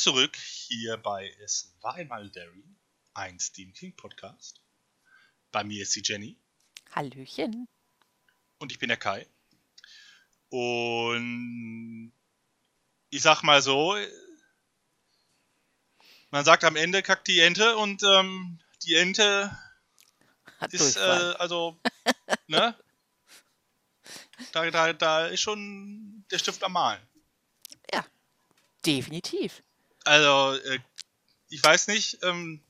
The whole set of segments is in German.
zurück hier bei Es war einmal Derry, ein Stephen King Podcast. Bei mir ist die Jenny. Hallöchen. Und ich bin der Kai. Und ich sag mal so, man sagt am Ende kackt die Ente und ähm, die Ente Hat ist, äh, also, ne? Da, da, da ist schon der Stift am Malen. ja, definitiv. Also, äh, ich weiß nicht, ähm,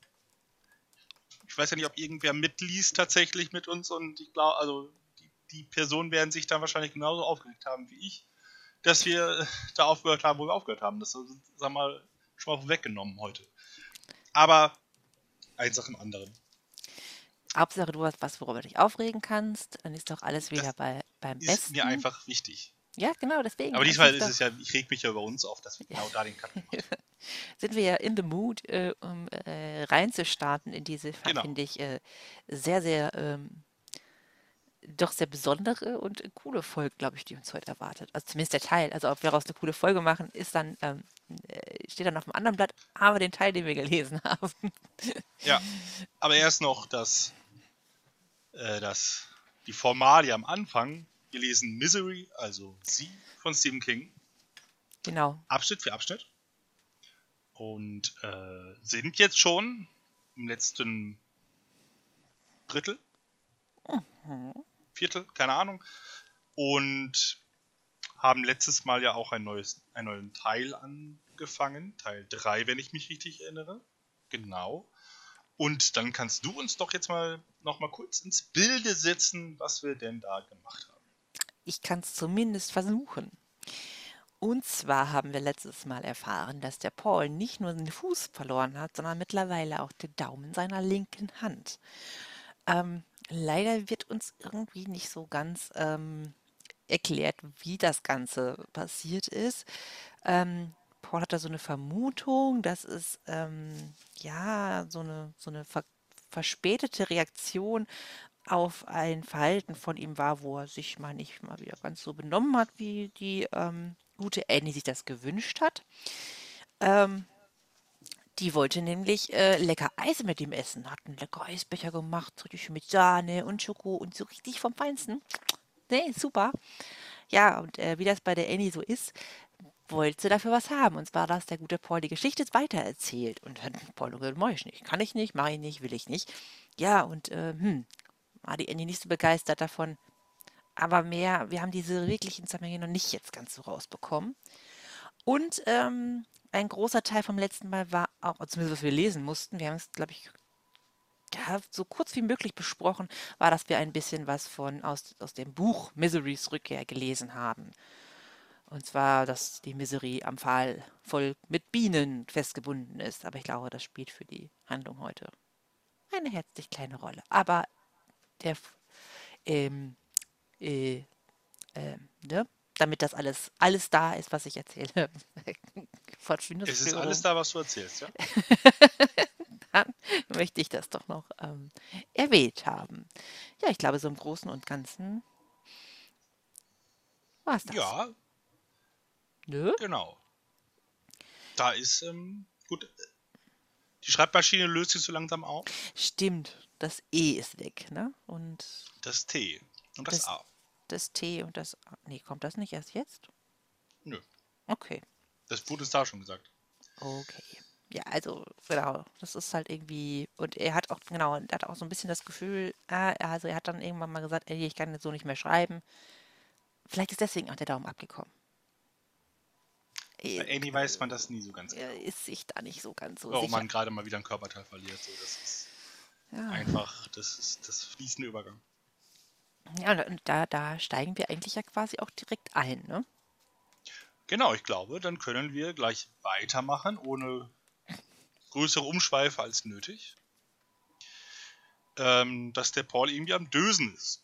ich weiß ja nicht, ob irgendwer mitliest tatsächlich mit uns und ich glaube, also die, die Personen werden sich dann wahrscheinlich genauso aufgeregt haben wie ich, dass wir äh, da aufgehört haben, wo wir aufgehört haben. Das ist, sag mal, schon mal weggenommen heute. Aber eins nach dem anderen. Hauptsache, du hast was, worüber du dich aufregen kannst. Dann ist doch alles wieder Das bei, beim Ist Besten. mir einfach wichtig. Ja, genau, deswegen. Aber diesmal ist es ja, ich reg mich ja über uns auf, dass wir genau da den Cut machen. sind wir ja in the mood, äh, um äh, reinzustarten in diese, Genau. finde ich, äh, sehr, sehr, ähm, doch sehr besondere und coole Folge, glaube ich, die uns heute erwartet. Also zumindest der Teil. Also ob wir daraus eine coole Folge machen, ist dann, ähm, äh, steht dann auf dem anderen Blatt, aber den Teil, den wir gelesen haben. Ja, aber erst noch das, äh, das, die Formalie am Anfang. Wir lesen Misery, also Sie von Stephen King, Genau. Abschnitt für Abschnitt. Und äh, sind jetzt schon im letzten Drittel, Mhm. Viertel, keine Ahnung. Und haben letztes Mal ja auch ein neues, einen neuen Teil angefangen. Teil 3, wenn ich mich richtig erinnere. Genau. Und dann kannst du uns doch jetzt mal noch mal kurz ins Bilde setzen, was wir denn da gemacht haben. Ich kann es zumindest versuchen. Und zwar haben wir letztes Mal erfahren, dass der Paul nicht nur den Fuß verloren hat, sondern mittlerweile auch den Daumen seiner linken Hand. Ähm, leider wird uns irgendwie nicht so ganz ähm, erklärt, wie das Ganze passiert ist. Ähm, Paul hat da so eine Vermutung, dass es ähm, ja so eine, so eine ver verspätete Reaktion auf ein Verhalten von ihm war, wo er sich mal nicht mal wieder ganz so benommen hat, wie die ähm, gute Annie sich das gewünscht hat. Ähm, die wollte nämlich äh, lecker Eis mit ihm essen, hat einen lecker Eisbecher gemacht, so richtig mit Sahne und Schoko und so richtig vom Feinsten. Nee, super. Ja, und äh, wie das bei der Annie so ist, wollte sie dafür was haben. Und zwar, dass der gute Paul die Geschichte weitererzählt. Und dann Paul gesagt, mach ich nicht. Kann ich nicht, mache ich nicht, will ich nicht. Ja, und äh, hm, war die Annie nicht so begeistert davon. Aber mehr, wir haben diese wirklichen Zusammenhänge noch nicht jetzt ganz so rausbekommen. Und ähm, ein großer Teil vom letzten Mal war auch, zumindest was wir lesen mussten, wir haben es, glaube ich, ja, so kurz wie möglich besprochen, war, dass wir ein bisschen was von aus, aus dem Buch Miserys Rückkehr gelesen haben. Und zwar, dass die Misery am Pfahl voll mit Bienen festgebunden ist. Aber ich glaube, das spielt für die Handlung heute eine herzlich kleine Rolle. Aber der, ähm, äh, ähm, ne? damit das alles, alles da ist, was ich erzähle. Es ist alles da, was du erzählst, ja? dann möchte ich das doch noch ähm, erwähnt haben. Ja, ich glaube, so im Großen und Ganzen war es das. Ja, Nö? genau. Da ist, ähm, gut, die Schreibmaschine löst sich so langsam auf. Stimmt, das E ist weg, ne? Und Das T und das, Das- A. das T und das A. Nee, kommt das nicht erst jetzt? Nö, Okay. das wurde es da schon gesagt. Okay. Ja, also genau, das ist halt irgendwie, und er hat auch, genau, er hat auch so ein bisschen das Gefühl, ah, also er hat dann irgendwann mal gesagt, ey, ich kann jetzt so nicht mehr schreiben. Vielleicht ist deswegen auch der Daumen abgekommen. Bei Äh, Annie weiß man das nie so ganz Er genau. ist sich da nicht so ganz so Warum sicher. man gerade mal wieder ein Körperteil verliert. So, das ist Ja, einfach, das ist das fließende Übergang. ja und da, da steigen wir eigentlich ja quasi auch direkt ein, ne? Genau, ich glaube, dann können wir gleich weitermachen, ohne größere Umschweife als nötig. Ähm, dass der Paul irgendwie am Dösen ist.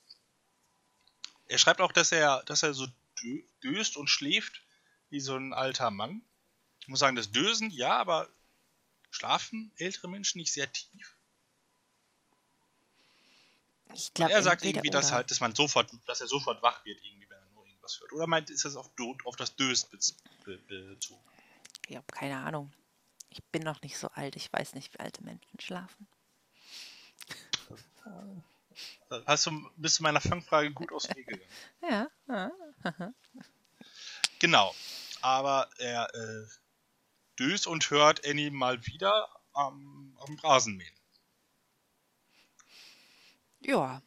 Er schreibt auch, dass er, dass er so dö döst und schläft wie so ein alter Mann. Ich muss sagen, das Dösen, ja, aber schlafen ältere Menschen nicht sehr tief. Ich Und glaube, er sagt irgendwie, dass halt, dass man sofort, dass er sofort wach wird, irgendwie, wenn er nur irgendwas hört. Oder meint, ist das auf, auf das Dösen bez- be bezogen? Ich habe keine Ahnung. Ich bin noch nicht so alt. Ich weiß nicht, wie alte Menschen schlafen. Hast du, bist du meiner Fangfrage gut aus dem Weg gegangen? Ja. Genau. Aber er äh, döst und hört Annie mal wieder am, am Rasenmähen. Ja.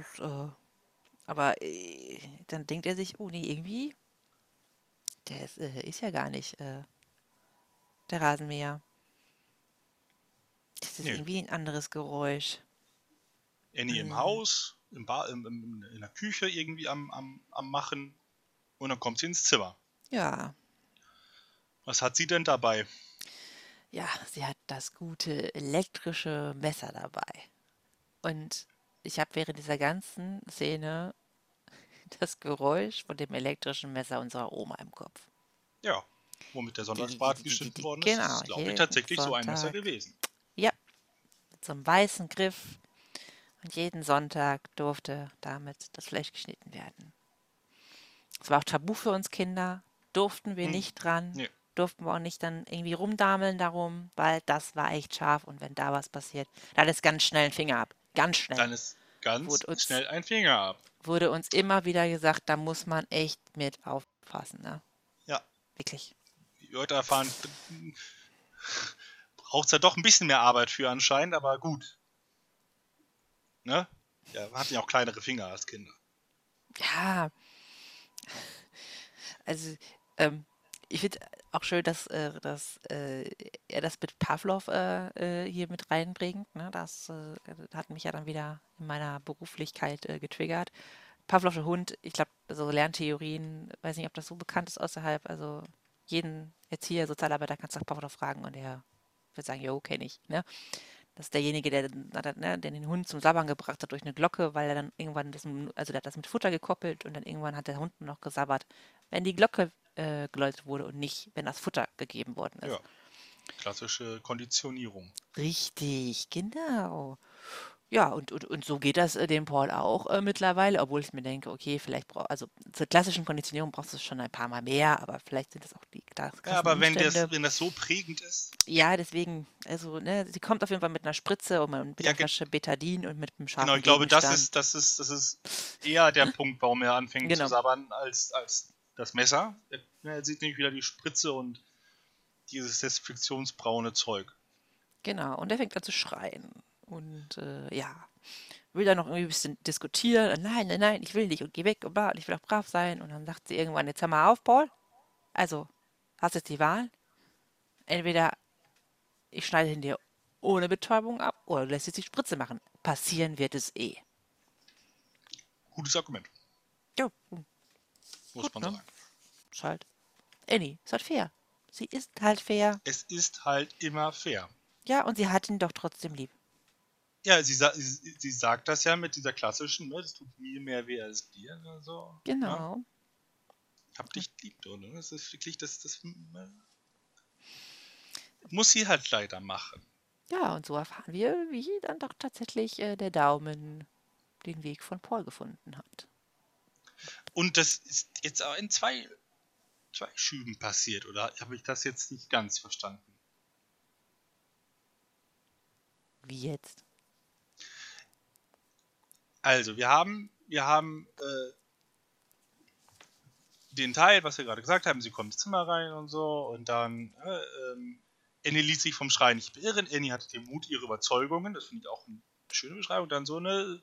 Ist, äh, aber äh, dann denkt er sich, oh nee, irgendwie, der ist, äh, ist ja gar nicht äh, der Rasenmäher. Das ist Nö. irgendwie ein anderes Geräusch. Annie im Mhm. Haus, im ba im, im, in der Küche irgendwie am, am, am Machen. Und dann kommt sie ins Zimmer. Ja, Was hat sie denn dabei? ja, sie hat das gute elektrische Messer dabei. Und ich habe während dieser ganzen Szene das Geräusch von dem elektrischen Messer unserer Oma im Kopf. Ja, womit der die- geschnitten worden ist. genau, ist, glaube ich, tatsächlich so ein Messer Sonntag. gewesen. Ja, mit so einem weißen Griff. Und jeden Sonntag durfte damit das Fleisch geschnitten werden. Es war auch tabu für uns Kinder. Durften wir Hm. nicht dran. Nee. Durften wir auch nicht dann irgendwie rumdameln darum, weil das war echt scharf. Und wenn da was passiert, dann ist ganz schnell ein Finger ab. Ganz schnell. Dann ist ganz uns- schnell ein Finger ab. Wurde uns immer wieder gesagt, da muss man echt mit aufpassen. Ne? Ja. Wirklich. Wie wir heute erfahren, braucht es ja doch ein bisschen mehr Arbeit für anscheinend, aber gut. Ne? Ja, hatten ja auch kleinere Finger als Kinder. Ja. Also, ähm, ich finde auch schön, dass, äh, dass äh, er das mit Pavlov äh, äh, hier mit reinbringt. Ne? Das äh, hat mich ja dann wieder in meiner Beruflichkeit äh, getriggert. Pavlov der Hund, ich glaube, so Lerntheorien, weiß nicht, ob das so bekannt ist außerhalb. Also jeden Erzieher, Sozialarbeiter kannst du nach Pavlov fragen und er wird sagen, jo, kenne ich. Ne? Das ist derjenige, der, ne, der den Hund zum Sabbern gebracht hat durch eine Glocke, weil er dann irgendwann das, also der hat das mit Futter gekoppelt und dann irgendwann hat der Hund noch gesabbert, wenn die Glocke äh, geläutet wurde und nicht, wenn das Futter gegeben worden ist. Ja. Klassische Konditionierung. Richtig, genau. Ja, und, und, und so geht das äh, dem Paul auch äh, mittlerweile, obwohl ich mir denke, okay, vielleicht brauch, also zur klassischen Konditionierung brauchst du es schon ein paar Mal mehr, aber vielleicht sind das auch die da- Ja, aber wenn das, wenn das so prägend ist, Ja, deswegen, also, ne, sie kommt auf jeden Fall mit einer Spritze und mit Ja, einer Flasche Betadin und mit einem scharfen genau, ich glaube, das ist, das ist, das ist eher der Punkt, warum er anfängt Genau. zu sabbern, als, als das Messer. Er, sieht nämlich wieder die Spritze und dieses desinfektionsbraune Zeug. Genau, und er fängt an zu schreien. Und äh, ja, will dann noch irgendwie ein bisschen diskutieren. Nein, nein, nein, ich will nicht und geh weg und und ich will auch brav sein. Und dann sagt sie irgendwann, jetzt hör mal auf, Paul. Also, hast jetzt die Wahl. Entweder ich schneide ihn dir ohne Betäubung ab oder du lässt jetzt die Spritze machen. Passieren wird es eh. Gutes Argument, Ja, muss Gut, man ne? sagen. ist halt. Annie, ist halt fair. Sie ist halt fair. Es ist halt immer fair. Ja, und sie hat ihn doch trotzdem lieb. Ja, sie, sa sie, sie sagt das ja mit dieser klassischen, ne, das tut mir mehr weh als dir. oder so. Ja, Genau. hab dich lieb, oder? Das ist wirklich, das, das äh, muss sie halt leider machen. Ja, und so erfahren wir, wie dann doch tatsächlich äh, der Daumen den Weg von Paul gefunden hat. Und das ist jetzt auch in zwei, zwei Schüben passiert, oder habe ich das jetzt nicht ganz verstanden? Wie jetzt? Also, wir haben, wir haben äh, den Teil, was wir gerade gesagt haben, sie kommt ins Zimmer rein und so, und dann äh, ähm, Annie ließ sich vom Schreien nicht beirren. Annie hatte den Mut, ihre Überzeugungen, das finde ich auch eine schöne Beschreibung, dann so eine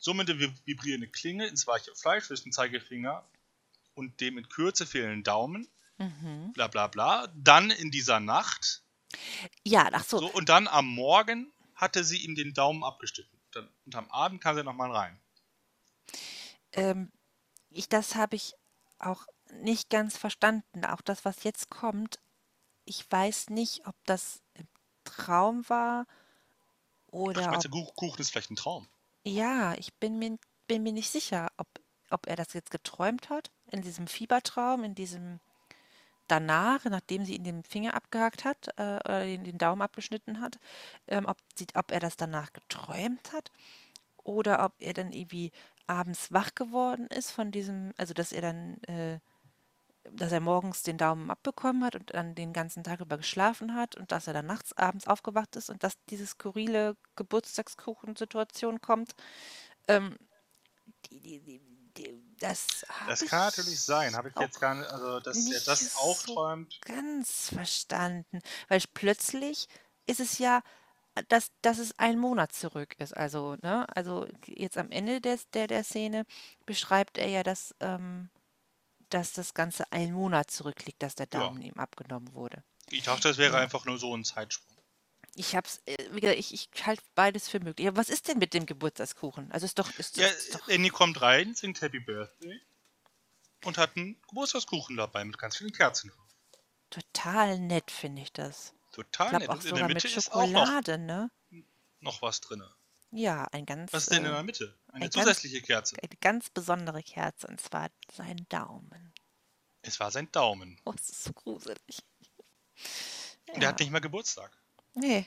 summende, vib- vibrierende Klinge ins weiche Fleisch zwischen Zeigefinger und dem in Kürze fehlenden Daumen, Mhm. bla bla bla. Dann in dieser Nacht, Ja, ach so. so, und dann am Morgen hatte sie ihm den Daumen abgeschnitten. Dann, und am Abend kam sie nochmal rein. Ähm, ich, das habe ich auch nicht ganz verstanden. Auch das, was jetzt kommt, ich weiß nicht, ob das im Traum war Ach, oder meinst ob. du, Kuch- Kuchen ist vielleicht ein Traum? Ja, ich bin mir, bin mir nicht sicher, ob, ob er das jetzt geträumt hat, in diesem Fiebertraum, in diesem danach, nachdem sie ihn den Finger abgehakt hat, äh, oder den, den Daumen abgeschnitten hat, ähm, ob, sie, ob er das danach geträumt hat oder ob er dann irgendwie abends wach geworden ist von diesem, also dass er dann äh, dass er morgens den Daumen abbekommen hat und dann den ganzen Tag über geschlafen hat und dass er dann nachts abends aufgewacht ist und dass diese skurrile Geburtstagskuchensituation kommt. Ähm, die, die, die, das Das kann ich natürlich sein. Habe ich jetzt gar nicht, also dass er nicht das auch so ganz verstanden, weil plötzlich ist es ja, dass, dass es ein Monat zurück ist. Also, ne, also jetzt am Ende des, der, der Szene beschreibt er ja, dass, ähm, dass das Ganze einen Monat zurückliegt, dass der Ja. Daumen ihm abgenommen wurde. Ich dachte, das wäre Ja. einfach nur so ein Zeitsprung. Ich hab's, äh, wie gesagt, ich, ich halte beides für möglich. Aber was ist denn mit dem Geburtstagskuchen? Also ist doch, ist, Ja, ist doch Andy kommt rein, singt Happy Birthday und hat einen Geburtstagskuchen dabei mit ganz vielen Kerzen drauf. total nett, finde ich das. Ich Total glaube nett. auch Und in der sogar mit Mitte ist auch noch, Schokolade, ne? noch was drin. Ja, ein ganz, Was ist denn in äh, der Mitte? Eine ein ganz, zusätzliche Kerze. eine ganz besondere Kerze, und zwar sein Daumen. Es war sein Daumen. Oh, es ist so gruselig. Und er hat Ja, nicht mal Geburtstag. nee.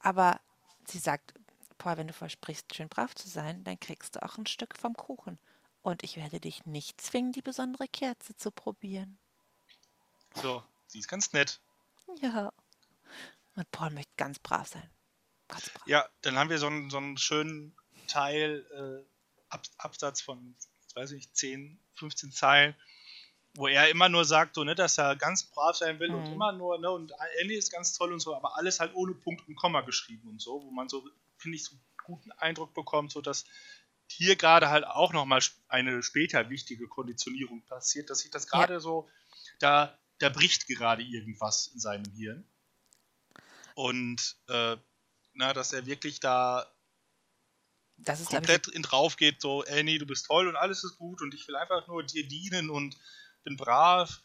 Aber sie sagt, Paul, wenn du versprichst, schön brav zu sein, dann kriegst du auch ein Stück vom Kuchen. Und ich werde dich nicht zwingen, die besondere Kerze zu probieren. So, sie ist ganz nett. Ja. Und Paul möchte ganz brav sein. Brav. Ja, dann haben wir so einen, so einen schönen Teil, äh, Ab Absatz von, ich weiß nicht, 10, 15 Zeilen, wo er immer nur sagt, so, ne, dass er ganz brav sein will und Mhm. immer nur, ne, und Andy ist ganz toll und so, aber alles halt ohne Punkt und Komma geschrieben und so, wo man so, finde ich, so einen guten Eindruck bekommt, so dass hier gerade halt auch nochmal eine später wichtige Konditionierung passiert, dass sich das Ja, gerade so, da, da bricht gerade irgendwas in seinem Hirn. Und äh, na, dass er wirklich da das ist, glaube ich, komplett in drauf geht, so, ey, nee, du bist toll und alles ist gut und ich will einfach nur dir dienen und bin brav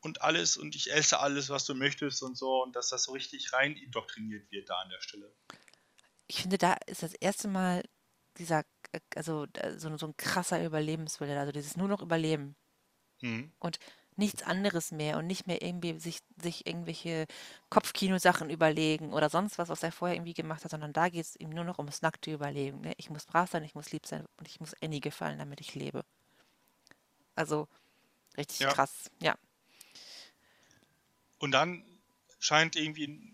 und alles und ich esse alles, was du möchtest und so und dass das so richtig rein indoktriniert wird da an der Stelle. ich finde, da ist das erste Mal dieser, äh, also äh, so, so ein krasser Überlebenswille, also dieses nur noch Überleben. Hm. und nichts anderes mehr und nicht mehr irgendwie sich, sich irgendwelche Kopfkino-Sachen überlegen oder sonst was, was er vorher irgendwie gemacht hat, sondern da geht es ihm nur noch ums nackte Überleben. Ne? Ich muss brav sein, ich muss lieb sein und ich muss Annie gefallen, damit ich lebe. Also richtig Ja. krass, ja. Und dann scheint irgendwie,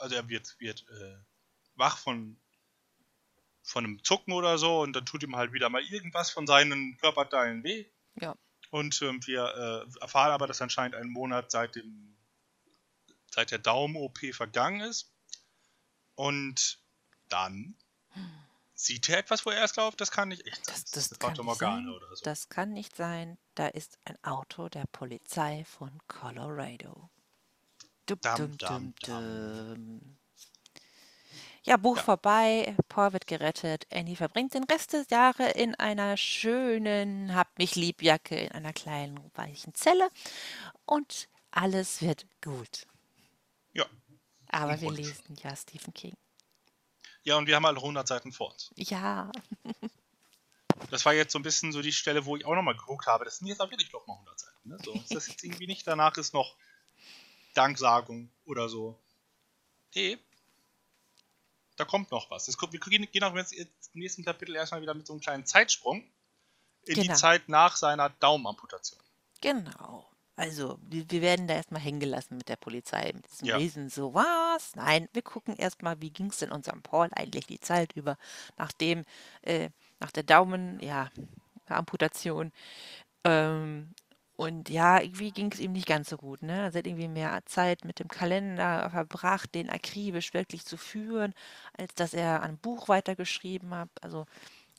also er wird, wird äh, wach von, von einem Zucken oder so und dann tut ihm halt wieder mal irgendwas von seinen Körperteilen weh. Ja, Und ähm, wir äh, erfahren aber, dass anscheinend ein Monat seit dem seit der Daumen-OP vergangen ist. Und dann sieht er etwas, wo er erst glaubt, das kann nicht echt sein. das, Das das kann nicht sein. oder so. Das kann nicht sein. Da ist ein Auto der Polizei von Colorado. Dum, dum, dum, dum. Ja, Buch Ja, vorbei, Paul wird gerettet, Annie verbringt den Rest des Jahres in einer schönen Hab mich lieb Jacke in einer kleinen weichen Zelle und alles wird gut. ja, Aber wir rund. lesen ja Stephen King. Ja, und wir haben halt 100 Seiten vor uns. Ja, Das war jetzt so ein bisschen so die Stelle, wo ich auch nochmal geguckt habe. Das sind jetzt auch wirklich doch mal 100 Seiten. Ne? So ist das jetzt irgendwie nicht. Danach ist noch Danksagung oder so. Nee, da kommt noch was. Das wir gehen, auch jetzt im nächsten Kapitel erstmal wieder mit so einem kleinen Zeitsprung in die genau, Zeit nach seiner Daumenamputation. genau. Also, wir, wir werden da erstmal hängen gelassen mit der Polizei, mit diesem Ja, Wesen. So, was? Nein, wir gucken erstmal, wie ging es denn unserem Paul eigentlich die Zeit über, nachdem, äh, nach der Daumen, ja, Amputation. Ähm, und ja, irgendwie ging es ihm nicht ganz so gut, ne? Er hat irgendwie mehr Zeit mit dem Kalender verbracht, den akribisch wirklich zu führen, als dass er ein Buch weitergeschrieben hat. Also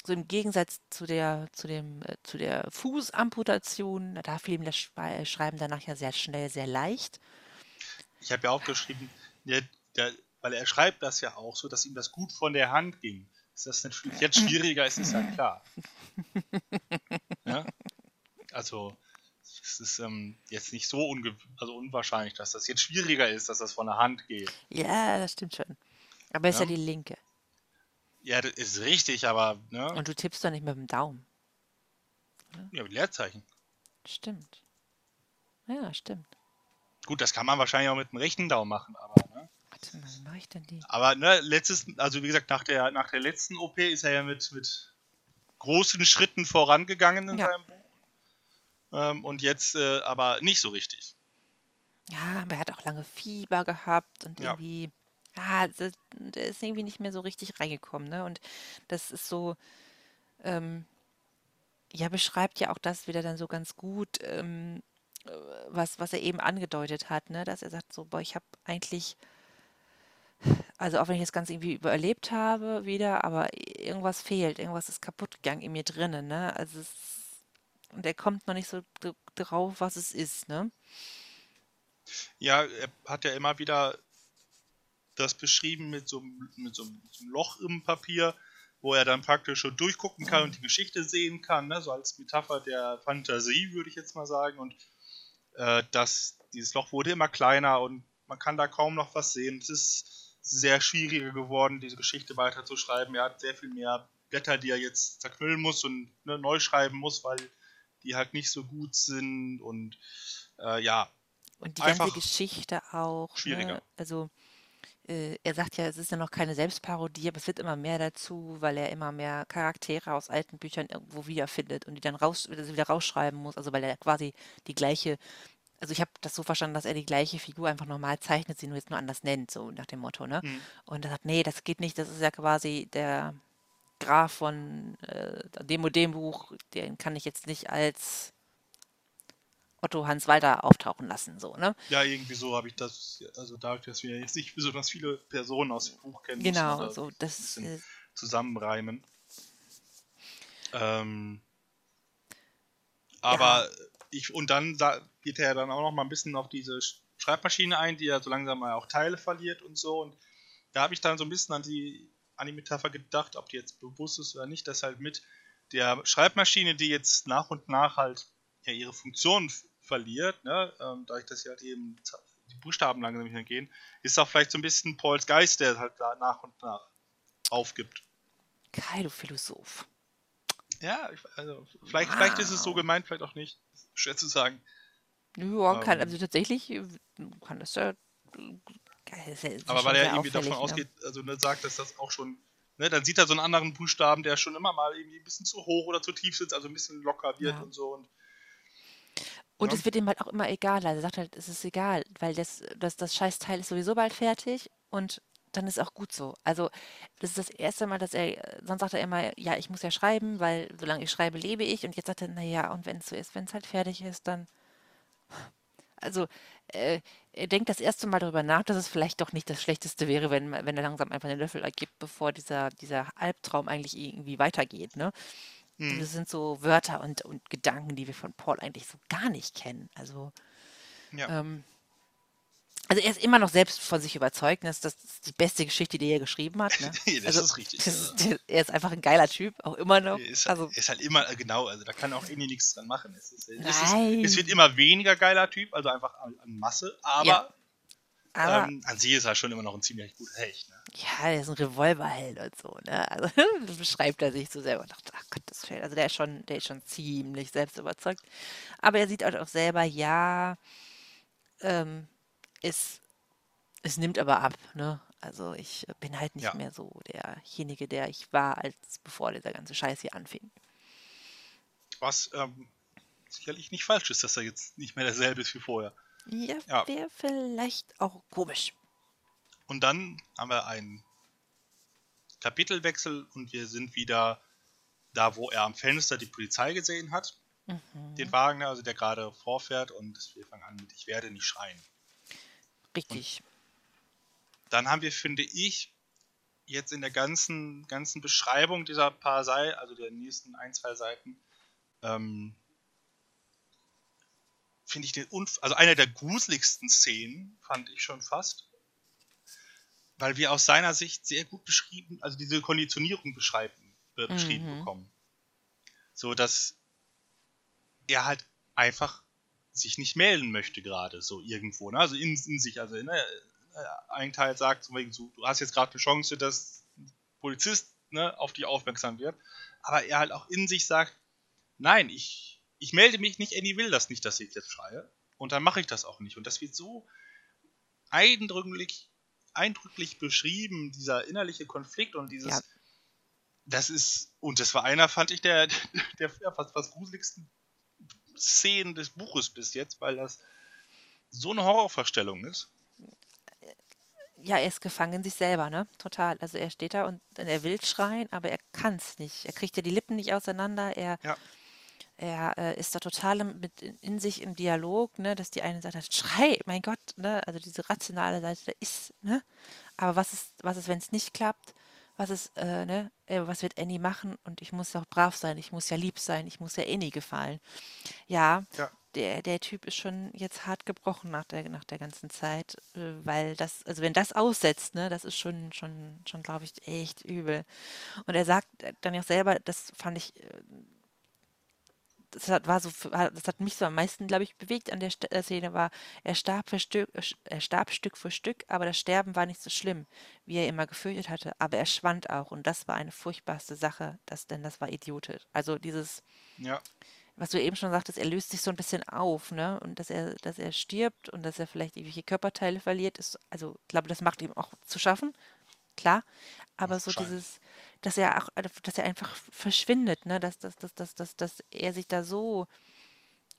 so im Gegensatz zu der, zu dem, äh, zu der Fußamputation, da fiel ihm das Schwei- Schreiben danach ja sehr schnell, sehr leicht. ich habe ja aufgeschrieben, der, der, weil er schreibt das ja auch so, dass ihm das gut von der Hand ging. Ist das natürlich jetzt schwieriger, ist es ja klar. Ja? Also, es ist ähm, jetzt nicht so also unwahrscheinlich, dass das jetzt schwieriger ist, dass das von der Hand geht. Ja, das stimmt schon. Aber ist ja Ja, die linke. ja das ist richtig, aber ne? Und du tippst doch nicht mit dem Daumen. Ne? Ja, mit Leerzeichen. Stimmt. Ja, stimmt. Gut, das kann man wahrscheinlich auch mit dem rechten Daumen machen, aber ne? Warte mal, mache ich denn die? Aber ne, letztes, also wie gesagt, nach der, nach der letzten OP ist er ja mit, mit großen Schritten vorangegangen in Ja, seinem Buch. Ähm, und jetzt äh, aber nicht so richtig. Ja, aber er hat auch lange Fieber gehabt und Ja. irgendwie, ja, das, der ist irgendwie nicht mehr so richtig reingekommen, ne? Und das ist so, ähm, ja, beschreibt ja auch das wieder dann so ganz gut, ähm, äh, was, was er eben angedeutet hat, ne? Dass er sagt so, boah, ich habe eigentlich, also auch wenn ich das Ganze irgendwie überlebt habe wieder, aber irgendwas fehlt, irgendwas ist kaputt gegangen in mir drinnen, ne? Also es, und er kommt noch nicht so drauf, was es ist, ne? Ja, er hat ja immer wieder das beschrieben mit so, einem- mit so einem so einem Loch im Papier, wo er dann praktisch schon durchgucken kann und die Geschichte sehen kann, ne? so als Metapher der Fantasie, würde ich jetzt mal sagen. Und äh, das, dieses Loch wurde immer kleiner und man kann da kaum noch was sehen. Es ist sehr schwieriger geworden, diese Geschichte weiterzuschreiben. Er hat sehr viel mehr Blätter, die er jetzt zerknüllen muss und ne, neu schreiben muss, weil die halt nicht so gut sind und äh, ja, Und die ganze Geschichte auch, schwieriger. ne? Also äh, er sagt ja, es ist ja noch keine Selbstparodie, aber es wird immer mehr dazu, weil er immer mehr Charaktere aus alten Büchern irgendwo wiederfindet und die dann raus, also wieder rausschreiben muss. Also weil er quasi die gleiche, also ich habe das so verstanden, dass er die gleiche Figur einfach normal zeichnet, sie nur jetzt nur anders nennt, so nach dem Motto, ne? Mhm. Und er sagt, nee, das geht nicht, das ist ja quasi der Graf von äh, dem und dem Buch, den kann ich jetzt nicht als Otto Hans Walter auftauchen lassen, so, ne? Ja, irgendwie so habe ich das, also dadurch, dass wir jetzt nicht besonders viele Personen aus dem Buch kennen, Genau, da so, ein das bisschen äh, zusammenreimen. Ähm, aber ich, und dann sa- geht er dann auch noch mal ein bisschen auf diese Sch- Schreibmaschine ein, die ja so langsam mal auch Teile verliert und so. Und da habe ich dann so ein bisschen an die, an die Metapher gedacht, ob die jetzt bewusst ist oder nicht, dass halt mit der Schreibmaschine, die jetzt nach und nach halt ja, ihre Funktion verliert, ne, ähm, dadurch, dass sie halt eben die Buchstaben langsam nicht mehr gehen, ist auch vielleicht so ein bisschen Pauls Geist, der halt da nach und nach aufgibt. Kai, du Philosoph. Ja, also vielleicht, vielleicht ist es so Wow. gemeint, vielleicht auch nicht. Schwer zu sagen. Ja, kann, Ähm. also tatsächlich kann das ja. Aber weil er irgendwie davon ne? ausgeht, also ne, sagt, dass das auch schon, ne, dann sieht er so einen anderen Buchstaben, der schon immer mal irgendwie ein bisschen zu hoch oder zu tief sitzt, also ein bisschen locker wird Ja. und so. Und Und Ja. es wird ihm halt auch immer egal. Also er sagt halt, es ist egal, weil das, das, das Scheißteil ist sowieso bald fertig und dann ist auch gut so. Also das ist das erste Mal, dass er, sonst sagt er immer, ja, ich muss ja schreiben, weil solange ich schreibe, lebe ich. Und jetzt sagt er, naja, und wenn es so ist, wenn es halt fertig ist, dann. Also äh, er denkt das erste Mal darüber nach, dass es vielleicht doch nicht das Schlechteste wäre, wenn, wenn er langsam einfach den Löffel ergibt, bevor dieser, dieser Albtraum eigentlich irgendwie weitergeht, ne? hm, Das sind so Wörter und, und Gedanken, die wir von Paul eigentlich so gar nicht kennen. Also, ja. ähm, also er ist immer noch selbst von sich überzeugt. Das, das ist die beste Geschichte, die er geschrieben hat. Ne? das also, ist richtig. Das der, er ist einfach ein geiler Typ, auch immer noch. Er ist, Also, ist halt immer, genau, also da kann auch irgendwie nichts dran machen. Es, ist, es, es wird immer weniger geiler Typ, also einfach an, an Masse, aber, Ja. aber ähm, an sich ist er schon immer noch ein ziemlich guter Hecht. Ne? ja, der ist ein Revolverheld und so. Ne? Also das beschreibt er sich so selber. Dachte, ach Gott, das fällt. Also der ist schon, der ist schon ziemlich selbst überzeugt. Aber er sieht halt auch selber, ja, ähm, es, es nimmt aber ab. Ne? Also ich bin halt nicht Ja. mehr so derjenige, der ich war, als bevor dieser ganze Scheiß hier anfing. Was ähm, sicherlich nicht falsch ist, dass er jetzt nicht mehr derselbe ist wie vorher. Ja, Ja. wäre vielleicht auch komisch. Und dann haben wir einen Kapitelwechsel und wir sind wieder da, wo er am Fenster die Polizei gesehen hat. Mhm. Den Wagen, also der gerade vorfährt und wir fangen an mit Ich werde nicht schreien. Richtig. Dann haben wir, finde ich, jetzt in der ganzen, ganzen Beschreibung dieser paar Seiten, also der nächsten ein, zwei Seiten, ähm, finde ich den Unf also eine der gruseligsten Szenen, fand ich schon fast. Weil wir aus seiner Sicht sehr gut beschrieben, also diese Konditionierung beschreiben, beschrieben Mhm. bekommen. So dass er halt einfach sich nicht melden möchte gerade so irgendwo, ne? Also in, in sich, also ne, äh, ein Teil sagt zum Beispiel, so, du hast jetzt gerade eine Chance, dass ein Polizist ne, auf dich aufmerksam wird, aber er halt auch in sich sagt, nein, ich, ich melde mich nicht, Annie will das nicht, dass ich jetzt schreie und dann mache ich das auch nicht und das wird so eindrücklich, eindrücklich beschrieben, dieser innerliche Konflikt und dieses, Ja. das ist, und das war einer, fand ich, der, der, der fast, fast gruseligsten Szenen des Buches bis jetzt, weil das so eine Horrorvorstellung ist. Ja, er ist gefangen in sich selber, ne? Total. Also er steht da und er will schreien, aber er kann es nicht. Er kriegt ja die Lippen nicht auseinander. Er, Ja. er äh, ist da total im- mit in, in sich im Dialog, ne? Dass die eine sagt, schrei, mein Gott, ne? Also diese rationale Seite, da ist, ne? Aber was ist, was ist, wenn es nicht klappt? Was ist, äh, ne? Äh, was wird Annie machen? Und ich muss ja auch brav sein, ich muss ja lieb sein, ich muss ja Annie gefallen. Ja, Ja. der, der Typ ist schon jetzt hart gebrochen nach der, nach der ganzen Zeit, äh, weil das, also wenn das aussetzt, ne, das ist schon, schon, schon, glaube ich, echt übel. Und er sagt dann ja selber, das fand ich, äh, das hat, war so, das hat mich so am meisten, glaube ich, bewegt an der St äh, Szene, war, er starb für Stück, er starb Stück für Stück, aber das Sterben war nicht so schlimm, wie er immer gefürchtet hatte, aber er schwand auch und das war eine furchtbarste Sache, das, denn das war idiotisch. Also dieses, Ja. was du eben schon sagtest, er löst sich so ein bisschen auf, ne? Und dass er, dass er stirbt und dass er vielleicht irgendwelche Körperteile verliert, ist, also ich glaube, das macht ihm auch zu schaffen, klar. Aber so dieses, dass er auch, dass er einfach verschwindet, ne? Dass, dass, dass, dass, dass, dass er sich da so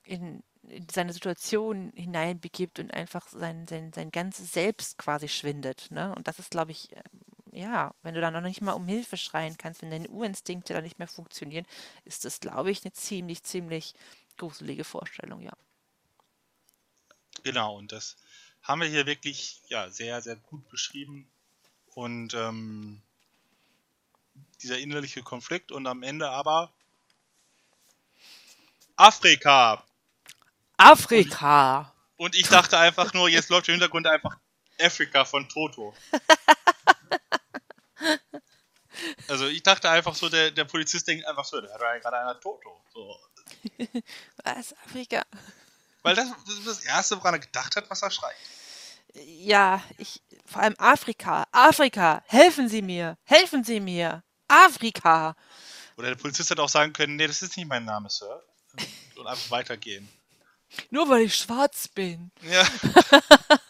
in, in seine Situation hineinbegibt und einfach sein, sein, sein ganzes Selbst quasi schwindet, ne? Und das ist, glaube ich, ähm, ja, wenn du dann noch nicht mal um Hilfe schreien kannst, wenn deine Urinstinkte dann nicht mehr funktionieren, ist das, glaube ich, eine ziemlich, ziemlich gruselige Vorstellung, ja. Genau, und das haben wir hier wirklich ja, sehr, sehr gut beschrieben. Und ähm, dieser innerliche Konflikt und am Ende aber Afrika. Afrika! Und ich dachte einfach nur, jetzt läuft im Hintergrund einfach Afrika von Toto. Also ich dachte einfach so, der, der Polizist denkt einfach so, da hat gerade einer Toto. So. Was? Afrika? Weil das, das ist das Erste, woran er gedacht hat, was er schreit. Ja, ich, vor allem Afrika. Afrika, helfen Sie mir! Helfen Sie mir! Afrika! Oder der Polizist hätte auch sagen können, nee, das ist nicht mein Name, Sir. Und einfach weitergehen. Nur weil ich schwarz bin. Ja.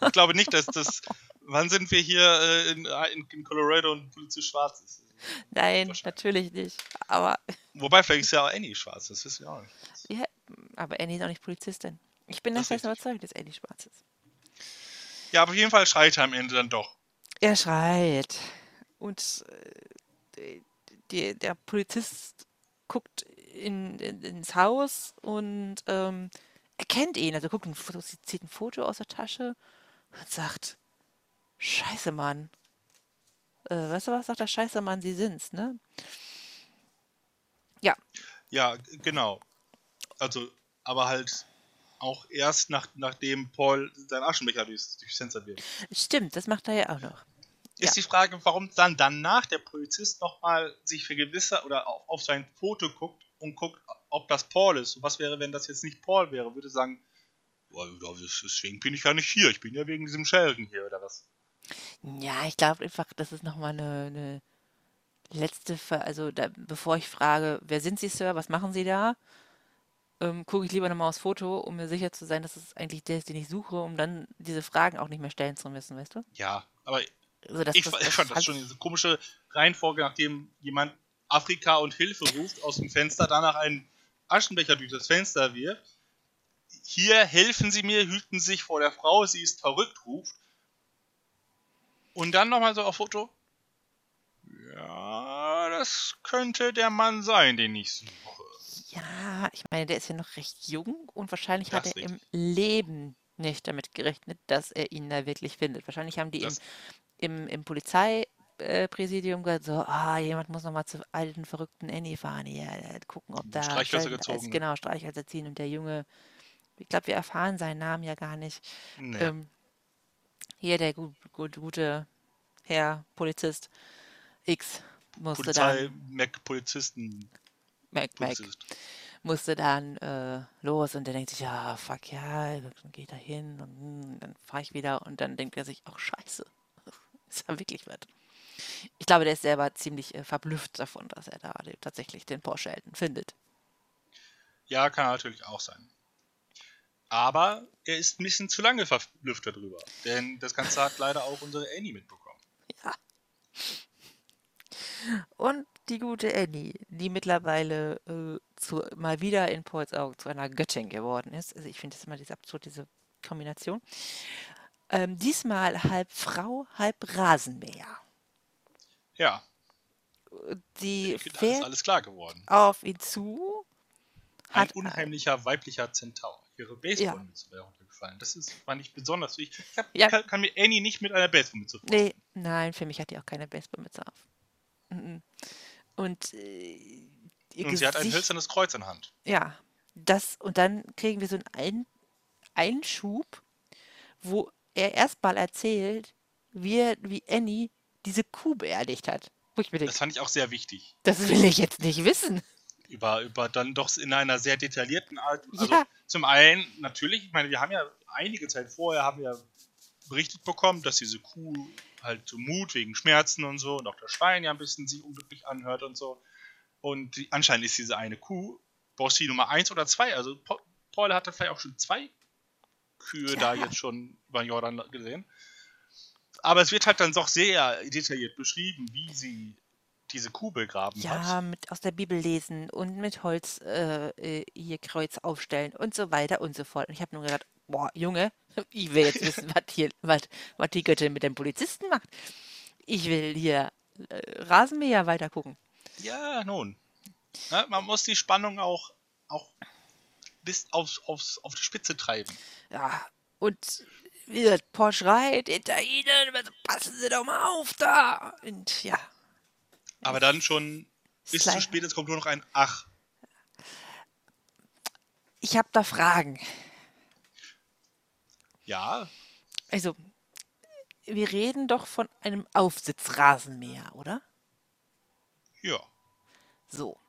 ich glaube nicht, dass das. Wann sind wir hier äh, in, in, in Colorado und Polizist schwarz ist? Nein, natürlich nicht. Aber, Wobei, vielleicht ist ja auch Annie schwarz, das wissen wir auch nicht. ja, aber Annie ist auch nicht Polizistin. Ich bin Das richtig. überzeugt, dass Annie schwarz ist. Ja, aber auf jeden Fall schreit er am Ende dann doch. Er schreit. Und äh, die, der Polizist guckt in, in, ins Haus und ähm, erkennt ihn. Also guckt ein Foto, zieht ein Foto aus der Tasche und sagt, Scheiße, Mann. Äh, weißt du was, sagt er? Scheiße, Mann, Sie sind's, ne? Ja, Ja, genau. Also, aber halt auch erst nach, nachdem Paul sein Aschenbecher durchs, durchs Fenster wirft. stimmt, das macht er ja auch noch. Ja. Ist die Frage, warum dann danach der Polizist nochmal sich vergewissert oder auf, auf sein Foto guckt und guckt, ob das Paul ist. Und was wäre, wenn das jetzt nicht Paul wäre? Würde sagen, "Boah, ja, deswegen bin ich ja nicht hier. Ich bin ja wegen diesem Sheldon hier oder was? Ja, ich glaube einfach, das ist nochmal eine, eine letzte, Ver also da, bevor ich frage, wer sind Sie, Sir, was machen Sie da, ähm, gucke ich lieber nochmal aufs Foto, um mir sicher zu sein, dass es eigentlich der ist, den ich suche, um dann diese Fragen auch nicht mehr stellen zu müssen, weißt du? Ja, aber Also das, ich, das, das fand das schon diese komische Reihenfolge, nachdem jemand Afrika und Hilfe ruft aus dem Fenster, danach einen Aschenbecher durch das Fenster wirft. Hier helfen Sie mir, hüten sich vor der Frau, sie ist verrückt, ruft. Und dann nochmal so auf Foto. Ja, das könnte der Mann sein, den ich suche. Ja, ich meine, der ist ja noch recht jung und wahrscheinlich hat Das er ist im Leben nicht damit gerechnet, dass er ihn da wirklich findet. Wahrscheinlich haben die im, Das- im, im Polizeipräsidium gesagt, so, ah, jemand muss nochmal zur alten, verrückten Annie fahren hier, äh, gucken, ob da Streichhölzer Sheldon ist. gezogen. Genau, Streichhölzer ziehen und der Junge, ich glaube, wir erfahren seinen Namen ja gar nicht. Nee. Ähm, hier der gut, gut, gute Herr Polizist X musste Polizei, dann, Mac, Polizisten, Mac, Mac, musste dann äh, los und der denkt sich, ja, fuck ja, dann geht er hin und hm, dann fahre ich wieder und dann denkt er sich, ach scheiße, ist ja wirklich was. Ich glaube, der ist selber ziemlich äh, verblüfft davon, dass er da den, tatsächlich den Porsche Elton findet. Ja, kann natürlich auch sein. Aber er ist ein bisschen zu lange verblüfft darüber. Denn das Ganze hat leider auch unsere Annie mitbekommen. Ja. Und die gute Annie, die mittlerweile äh, zu, mal wieder in Pauls Augen zu einer Göttin geworden ist. Also ich finde das immer diese absurd, diese Kombination. Ähm, diesmal halb Frau, halb Rasenmäher. Ja, Die da ist fährt alles klar geworden. auf ihn zu, Ein unheimlicher weiblicher Zentaur. Ihre Baseballmütze wäre runtergefallen. Das ist, fand ich besonders wichtig. Ich hab, Ja. kann, kann mir Annie nicht mit einer Baseballmütze vorstellen. Nee, nein, für mich hat die auch keine Baseballmütze auf. Mhm. Und äh, Und sie hat ein hölzernes Kreuz in der Hand. Ja, das und dann kriegen wir so einen Ein Einschub, wo er erstmal erzählt, wie, er, wie Annie diese Kuh beerdigt hat. Denke, Das fand ich auch sehr wichtig. das will ich jetzt nicht wissen. Über, über dann doch in einer sehr detaillierten Art. Also Ja. zum einen, natürlich, ich meine, wir haben ja einige Zeit vorher haben wir berichtet bekommen, dass diese Kuh halt so Mut wegen Schmerzen und so und auch der Schwein ja ein bisschen sich unglücklich anhört und so. Und die, anscheinend ist diese eine Kuh Bossi Nummer 1 oder 2. Also Pa- Paul hatte vielleicht auch schon zwei Kühe da Tja. jetzt schon über Jordan gesehen. Aber es wird halt dann doch sehr detailliert beschrieben, wie sie diese Kuh begraben Ja, hat. mit aus der Bibel lesen und mit Holz äh, äh, hier Kreuz aufstellen und so weiter und so fort. Und ich habe nur gedacht, boah, Junge, ich will jetzt wissen, was hier, was, was die Göttin mit dem Polizisten macht. Ich will hier äh, Rasenmäher weiter gucken. Ja, nun. Ja, man muss die Spannung auch, auch bis aufs, aufs, auf die Spitze treiben. Ja, und wie gesagt, Paul schreit hinter ihnen, also passen Sie doch mal auf da. Und ja, Aber dann schon ist Sli- zu spät, es kommt nur noch ein Ach. ich habe da Fragen. Ja, Also, wir reden doch von einem Aufsitzrasenmäher, oder? ja. So.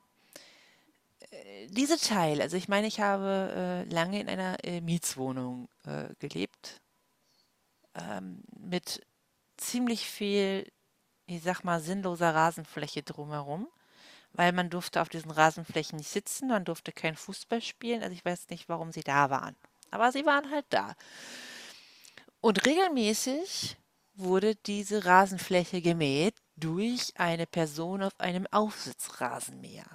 Diese Teil, also ich meine, ich habe äh, lange in einer äh, Mietswohnung äh, gelebt, ähm, mit ziemlich viel, ich sag mal, sinnloser Rasenfläche drumherum, weil man durfte auf diesen Rasenflächen nicht sitzen, man durfte kein Fußball spielen, also ich weiß nicht, warum sie da waren. Aber sie waren halt da. Und regelmäßig wurde diese Rasenfläche gemäht durch eine Person auf einem Aufsitzrasenmäher.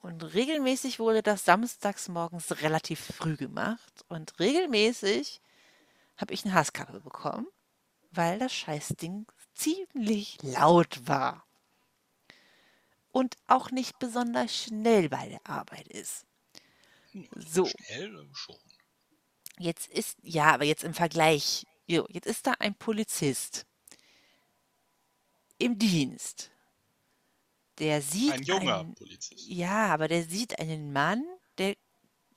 Und regelmäßig wurde das samstags morgens relativ früh gemacht. Und regelmäßig habe ich eine Hasskappe bekommen, weil das Scheißding ziemlich laut war. Und auch nicht besonders schnell bei der Arbeit ist. So. Schnell schon. Jetzt ist, ja, aber jetzt im Vergleich, jo, jetzt ist da ein Polizist im Dienst. Der sieht Ein junger einen, Polizist. ja, aber der sieht einen Mann, der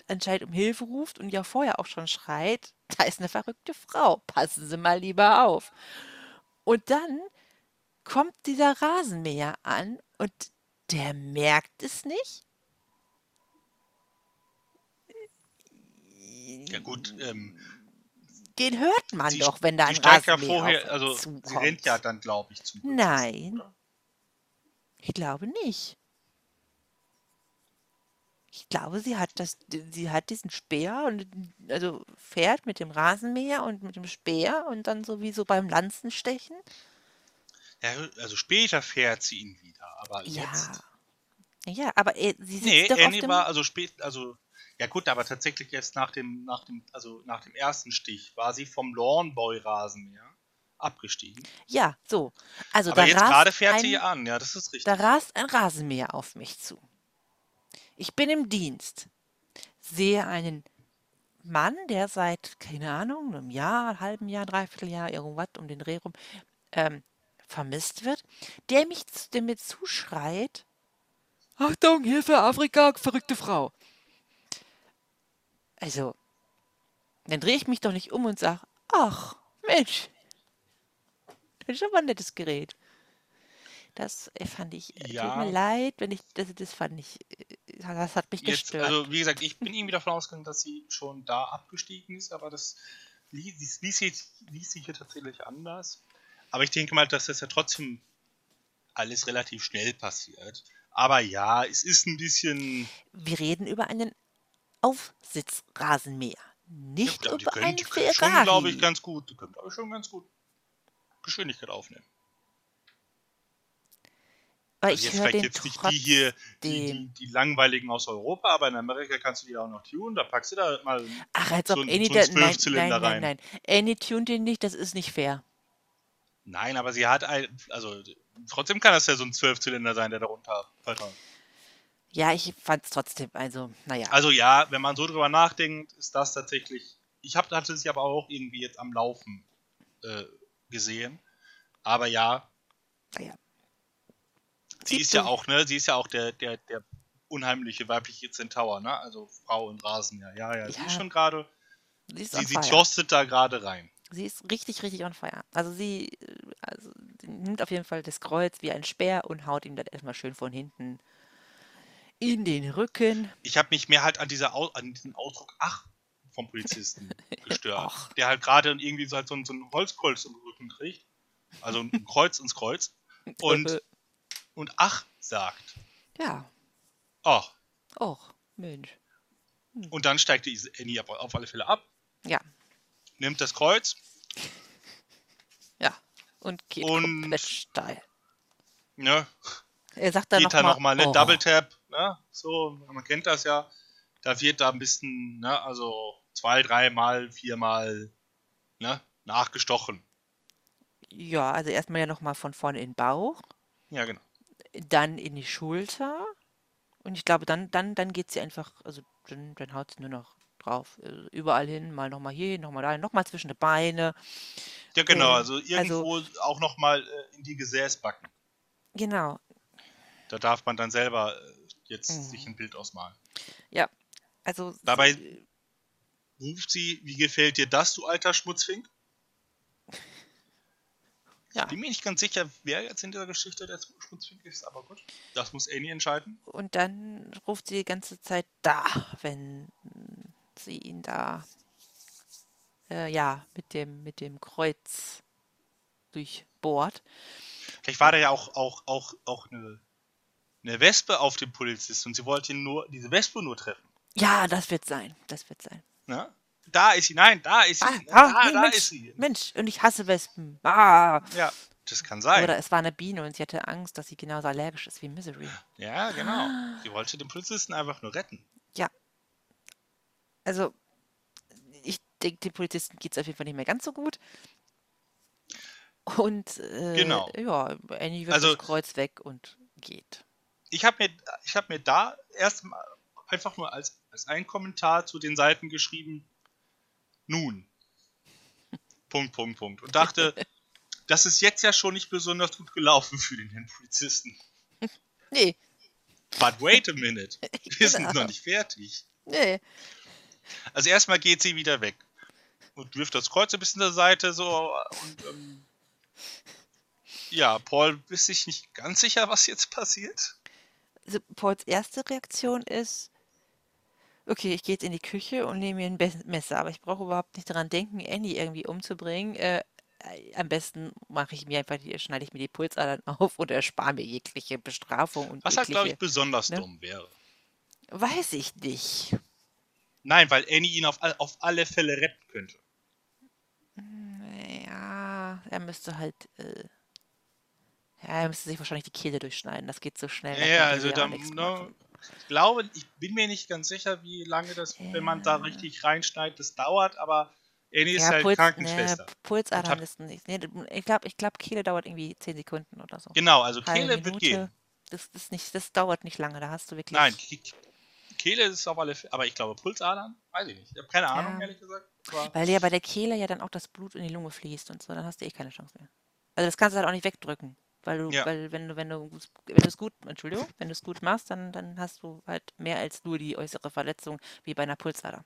anscheinend um Hilfe ruft und ja vorher auch schon schreit, da ist eine verrückte Frau, passen Sie mal lieber auf. Und dann kommt dieser Rasenmäher an und der merkt es nicht. Ja gut, ähm, Den hört man sie, doch, wenn da ein Rasenmäher vorher, also uns sie zukommt. rennt ja dann, glaube ich, zum Nein. oder? Ich glaube nicht. Ich glaube, sie hat das, sie hat diesen Speer und also fährt mit dem Rasenmäher und mit dem Speer und dann sowieso beim Lanzenstechen. Ja, also später fährt sie ihn wieder, aber Ja. jetzt. Ja, aber er, sie sitzt Nee, doch auf Annie dem. war also spät, also ja gut, aber tatsächlich jetzt nach dem, nach dem, also nach dem ersten Stich war sie vom Lawnboy-Rasenmäher abgestiegen. Ja, so. Also aber da jetzt rast gerade fährt ein, sie an, ja, das ist richtig. Da rast ein Rasenmäher auf mich zu. Ich bin im Dienst, sehe einen Mann, der seit, keine Ahnung, einem Jahr, einem halben Jahr, dreiviertel Jahr, irgendwas um den Dreh rum, ähm, vermisst wird, der, mich, der mir zuschreit, Achtung, Hilfe, Afrika, verrückte Frau. Also, dann drehe ich mich doch nicht um und sage, ach, Mensch, das ist aber ein nettes Gerät. Das äh, fand ich, äh, tut Ja. mir leid, wenn ich, das, das fand ich, äh, das hat mich Jetzt, gestört. also wie gesagt, ich bin irgendwie davon ausgegangen, dass sie schon da abgestiegen ist, aber das ließ, das ließ, sich, ließ sich hier tatsächlich anders. Aber ich denke mal, dass das ja trotzdem alles relativ schnell passiert. Aber ja, es ist ein bisschen. Wir reden über einen Aufsitzrasenmäher, nicht Ja, über können, einen die können Ferrari. glaube ich, ganz gut. Die können, glaube ich, schon ganz gut Geschwindigkeit aufnehmen. Aber Also ich jetzt vielleicht jetzt nicht die hier, die, die, die langweiligen aus Europa, aber in Amerika kannst du die auch noch tunen. Da packst du da mal Ach, als so ob Annie so ein da. Nein, nein, nein, rein. nein. Annie tunt den nicht, das ist nicht fair. Nein, aber sie hat ein, also trotzdem kann das ja so ein Zwölfzylinder sein, der darunter vertraut. Ja, ich fand's trotzdem, also, naja. Also ja, wenn man so drüber nachdenkt, ist das tatsächlich. Ich hab, hatte sie aber auch irgendwie jetzt am Laufen äh, gesehen. Aber ja, naja. sie ist ja auch, ne, sie ist ja auch der, der, der unheimliche weibliche Zentaur, ne? Also Frau im Rasenmäher. Ja, ja, sie Ja. ist schon gerade, Sie ist sie, sie fire. toastet da gerade rein. Sie ist richtig, richtig on fire. Also sie, also, sie nimmt auf jeden Fall das Kreuz wie ein Speer und haut ihm das erstmal schön von hinten in den Rücken. Ich habe mich mehr halt an, dieser, Au- an diesen Ausdruck ach vom Polizisten gestört. Ach. Der halt gerade irgendwie so, halt so, ein- so ein Holzkreuz im Rücken kriegt. Also ein Kreuz ins Kreuz. Und, und ach sagt. ja, Ach. och, Mensch. Und dann steigt die Annie auf alle Fälle ab, Ja, nimmt das Kreuz, ja. Und geht Und- komplett steil. ne, Er sagt dann geht dann nochmal, nochmal, ne, oh, Double Tap, ne, so, man kennt das ja. Da wird da ein bisschen, ne, also zwei, dreimal, viermal, ne, nachgestochen. Ja, also erstmal ja nochmal von vorne in den Bauch, Ja, genau. dann in die Schulter. Und ich glaube, dann, dann, dann geht sie einfach, also dann, dann haut sie nur noch drauf. Also überall hin, mal nochmal hier, nochmal da, nochmal zwischen die Beine. Ja, genau, Ähm, also irgendwo auch nochmal äh, in die Gesäßbacken. Genau. Da darf man dann selber äh, jetzt Mhm. sich ein Bild ausmalen. Ja. Also Dabei- sie- Ruft sie, wie gefällt dir das, du alter Schmutzfink? Ja. Ich bin mir nicht ganz sicher, wer jetzt in dieser Geschichte der Schmutzfink ist, aber gut. Das muss Annie entscheiden. Und dann ruft sie die ganze Zeit da, wenn sie ihn da, äh, ja, mit dem, mit dem Kreuz durchbohrt. Vielleicht war da ja auch, auch, auch, auch eine, eine Wespe auf dem Polizist und sie wollte ihn nur, diese Wespe nur treffen. Ja, das wird sein, das wird sein. Ne? Da ist sie, nein, da ist sie, Ah, da, ah, nee, da Mensch, ist sie. Mensch, und ich hasse Wespen. Ah. Ja, das kann sein. Oder es war eine Biene und sie hatte Angst, dass sie genauso allergisch ist wie Misery. Ja, genau. Sie wollte den Polizisten einfach nur retten. Also, ich denke, den Polizisten geht es auf jeden Fall nicht mehr ganz so gut. Und äh, Genau. ja, Annie wirft Also- das Kreuz weg und geht. Ich habe mir, ich hab mir da erstmal einfach nur als, als ein Kommentar zu den Seiten geschrieben, nun. Punkt, Punkt, Punkt. Und dachte, das ist jetzt ja schon nicht besonders gut gelaufen für den Herrn Polizisten. Nee, But wait a minute. Wir sind Genau. noch nicht fertig. nee. Also erstmal geht sie wieder weg und wirft das Kreuz ein bisschen zur Seite so und ähm, ja, Paul ist sich nicht ganz sicher, was jetzt passiert. Also Pauls erste Reaktion ist, okay, ich gehe jetzt in die Küche und nehme mir ein Messer, aber ich brauche überhaupt nicht daran denken, Annie irgendwie umzubringen. Äh, äh, am besten mache ich mir einfach, die, schneide ich mir die Pulsadern auf und erspare mir jegliche Bestrafung und Was halt, glaube ich, jegliche, besonders ne? dumm wäre. weiß ich nicht. Nein, weil Annie ihn auf, all- auf alle Fälle retten könnte. Ja, er müsste halt, äh, ja, er müsste sich wahrscheinlich die Kehle durchschneiden. Das geht so schnell. da Ja, also da, ne, machen. Ich glaube, ich bin mir nicht ganz sicher, wie lange das, wenn man da richtig reinschneidet, das dauert, aber Annie ist Ja, halt Puls, Krankenschwester. ne, Pulsadern hat- ist nicht. Nee, ich glaube, ich glaub, Kehle dauert irgendwie 10 Sekunden oder so. Genau, also Kehle wird gehen. Das, ist nicht, das dauert nicht lange, da hast du wirklich. Nein, Ke- Kehle ist auf alle Fälle, aber ich glaube Pulsadern, weiß ich nicht. Ich habe keine Ahnung, Ja. ehrlich gesagt. Weil ja bei der Kehle ja dann auch das Blut in die Lunge fließt und so, dann hast du eh keine Chance mehr. Also das kannst du halt auch nicht wegdrücken. Weil du, Ja. weil wenn du, wenn du wenn du es gut, Entschuldigung, wenn du es gut machst, dann, dann hast du halt mehr als nur die äußere Verletzung wie bei einer Pulsader.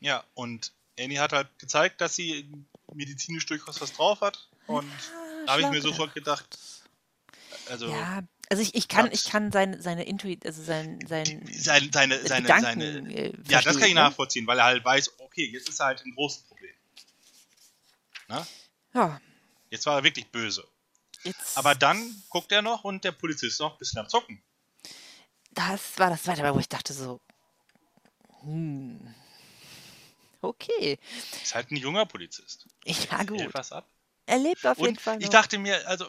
ja, und Annie hat halt gezeigt, dass sie medizinisch durchaus was drauf hat. Und da habe ich mir sofort gedacht, also Ja, also ich, ich kann, ich kann sein, seine Intuit, also sein, sein seine, seine, seine, Gedanken seine äh, Ja, das kann ich ne? nachvollziehen, weil er halt weiß, okay, jetzt ist er halt ein großes Problem. Na? Ja, Jetzt war er wirklich böse. Jetzt, Aber dann guckt er noch und der Polizist noch ein bisschen am Zocken. das war das zweite Mal, wo ich dachte so, hm, okay, Ist halt ein junger Polizist. ja Hält gut, was ab. er lebt auf jeden Und Fall ich noch. dachte mir, also,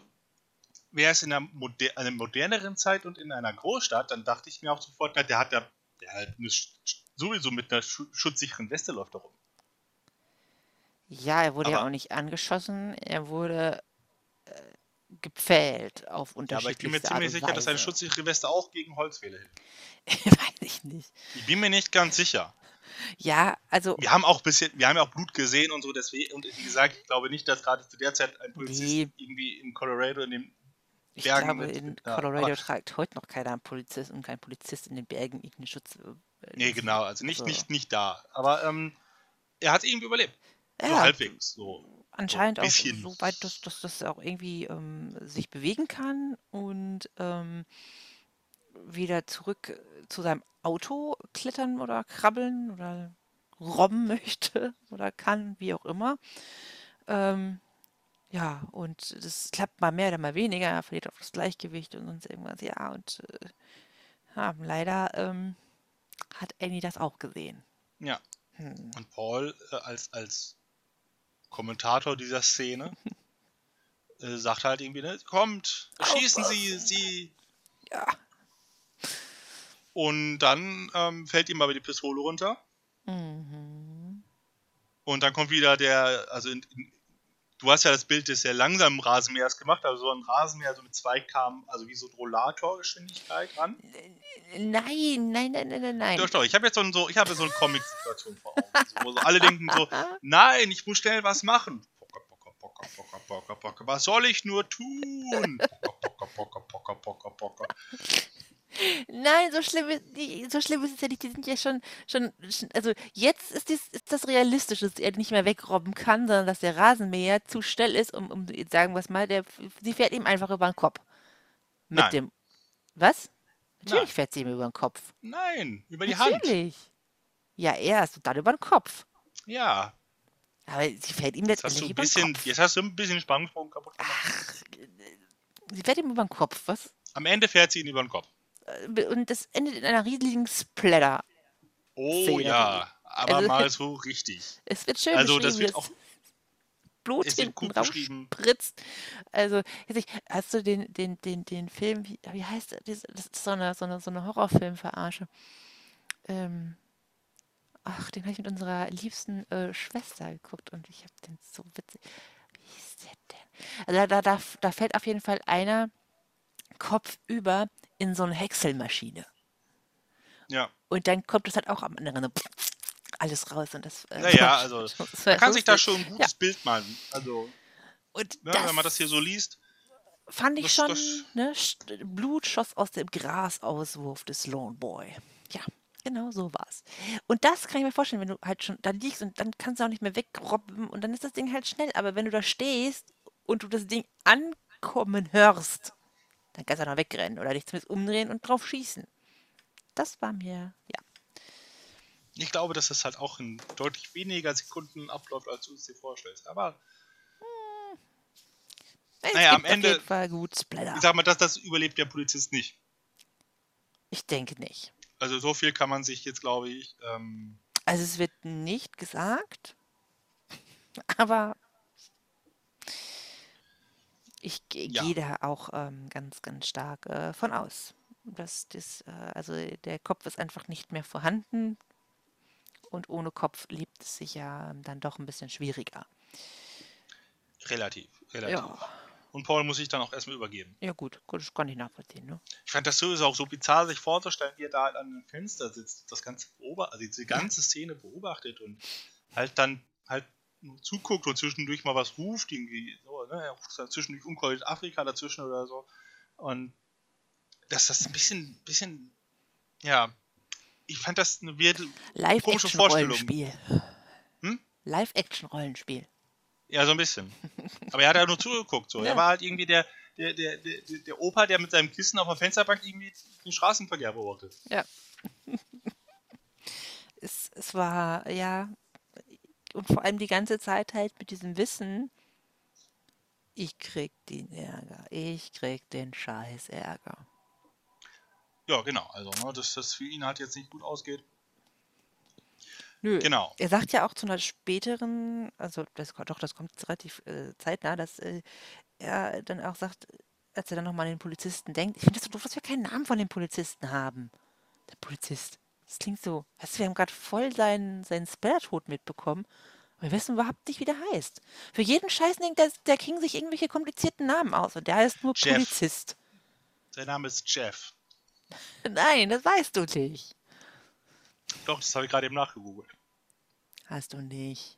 wäre es in einer, moder einer moderneren Zeit und in einer Großstadt, dann dachte ich mir auch sofort, na, der hat ja der hat eine, sowieso mit einer schu schutzsicheren Weste läuft er rum. Ja, er wurde ja Aber- auch nicht angeschossen, er wurde äh, gepfählt auf Ja, aber ich bin mir ziemlich sicher, dass eine Weise. schutzsichere Weste auch gegen Holzfähle hilft. Weiß ich nicht. Ich bin mir nicht ganz sicher. Ja, also Wir haben auch bisschen, wir haben ja auch Blut gesehen und so, deswegen, und wie gesagt, ich glaube nicht, dass gerade zu der Zeit ein Polizist Nee. irgendwie in Colorado in den ich Bergen glaube, mit- in ja, Colorado aber- tragt heute noch keiner einen Polizist und kein Polizist in den Bergen irgendeinen Schutz. äh, Nee, genau, also nicht, so. nicht, nicht da. Aber ähm, er hat irgendwie überlebt. So Ja, halbwegs. So. Anscheinend auch bisschen. so weit, dass, dass das auch irgendwie ähm, sich bewegen kann und ähm, wieder zurück zu seinem Auto klettern oder krabbeln oder robben möchte oder kann, wie auch immer. Ähm, ja, und das klappt mal mehr oder mal weniger, er verliert auch das Gleichgewicht und sonst irgendwas. Ja, und äh, ja, leider ähm, hat Annie das auch gesehen. Ja. Hm. Und Paul äh, als, als Kommentator dieser Szene äh, sagt halt irgendwie, ne, kommt, schießen Sie, Sie. Ja. Und dann ähm, fällt ihm aber die Pistole runter. Mhm. Und dann kommt wieder der, also in, in, du hast ja das Bild des sehr langsamen Rasenmähers gemacht, also so ein Rasenmäher so mit 2 km, also wie so ein Rollatorgeschwindigkeit ran. Nein, nein, nein, nein, nein. Doch, doch, ich habe jetzt so, ein, so, ich habe so eine Comic-Situation vor Augen, so, wo so alle denken so, nein, ich muss schnell was machen. Pocker, pocker, pocker, pocker, pocker, pocker. Was soll ich nur tun? Nein, so schlimm ist, die, so schlimm ist es ja nicht. Die sind ja schon, schon, also jetzt ist, dies, ist das realistisch, dass er nicht mehr wegrobben kann, sondern dass der Rasenmäher zu schnell ist, um, um sagen wir es mal, der, sie fährt ihm einfach über den Kopf. Mit Nein. dem, was? Natürlich Nein. fährt sie ihm über den Kopf. Nein, über die Hand. Natürlich. Ja, erst und dann über den Kopf. Ja, Aber sie fährt ihm jetzt letztendlich über den bisschen, Kopf. jetzt hast du ein bisschen Spannungsbogen kaputt gemacht. Ach, sie fährt ihm über den Kopf, was? Am Ende fährt sie ihn über den Kopf. Äh, Und das endet in einer riesigen Splatter. Oh Szene. ja, aber Also- mal so richtig. Es wird schön Also, das wird auch- Blut es hinten rausspritzt. Also, ich, hast du den, den, den, den Film, wie, wie heißt? Diese- Das ist so eine, so eine, so eine Horrorfilm-Verarsche. Ähm, ach, den habe ich mit unserer liebsten äh, Schwester geguckt und ich habe den so witzig. Wie hieß der denn? Also, da, da, da, da fällt auf jeden Fall einer kopfüber in so eine Häckselmaschine. Ja. Und dann kommt es halt auch am anderen so alles raus und das. äh, Naja, also, das Man kann sich da schon ein gutes Bild malen. Also, Und ne, wenn man das hier so liest. fand ich das- schon, das- ne, Blut schoss aus dem Grasauswurf des Lone Boy. Ja, genau so war's. Und das kann ich mir vorstellen, wenn du halt schon da liegst und dann kannst du auch nicht mehr wegrobben und dann ist das Ding halt schnell. Aber wenn du da stehst und du das Ding ankommen hörst, dann kannst du auch noch wegrennen oder dich zumindest umdrehen und drauf schießen. Das war mir, ja. Ich glaube, dass das halt auch in deutlich weniger Sekunden abläuft, als du es dir vorstellst. Aber Es Naja, am Ende- Auf jeden Fall gut Splatter. ich sag mal, das, das überlebt der Polizist nicht. Ich denke nicht. Also so viel kann man sich jetzt, glaube ich, ähm, Also es wird nicht gesagt, aber ich Ja. gehe da auch ähm, ganz, ganz stark äh, von aus. Dass das, äh, also der Kopf ist einfach nicht mehr vorhanden und ohne Kopf lebt es sich ja ähm, dann doch ein bisschen schwieriger. relativ, relativ. Ja, Und Paul muss sich dann auch erstmal übergeben. ja gut, gut, das kann ich nachvollziehen. Ne? Ich fand das sowieso auch so bizarr, sich vorzustellen, wie er da halt an dem Fenster sitzt, das ganze beobachtet, also diese ganze Szene beobachtet und halt dann halt zuguckt und zwischendurch mal was ruft, irgendwie so, ne? Er ruft zwischendurch unkorrekt Afrika dazwischen oder so. Und dass das ein bisschen, bisschen, ja, ich fand das eine weirde, Komische Vorstellung. Live-Action-Rollenspiel. Hm? Live-Action-Rollenspiel. ja, so ein bisschen. Aber er hat ja nur zugeguckt, so. Ja. Er war halt irgendwie der, der, der, der, der Opa, der mit seinem Kissen auf der Fensterbank irgendwie den Straßenverkehr beobachtet. Ja. es, es war, ja, und vor allem die ganze Zeit halt mit diesem Wissen, ich krieg den Ärger, ich krieg den scheiß Ärger. Ja, genau. Also, ne, dass das für ihn halt jetzt nicht gut ausgeht. Nö. Genau. Er sagt ja auch zu einer späteren, also das, doch, das kommt relativ äh, zeitnah, dass äh, er dann auch sagt, als er dann nochmal an den Polizisten denkt, ich finde das so doof, dass wir keinen Namen von dem Polizisten haben. Der Polizist. Das klingt so, weißt du, wir haben gerade voll seinen, seinen Spellertod mitbekommen. Aber wir wissen überhaupt nicht, wie der heißt. Für jeden Scheiß denkt der, der King sich irgendwelche komplizierten Namen aus und der heißt nur Jeff. Polizist. Sein Name ist Jeff. Nein, das weißt du nicht. Doch, das habe ich gerade eben nachgegoogelt. Hast du nicht.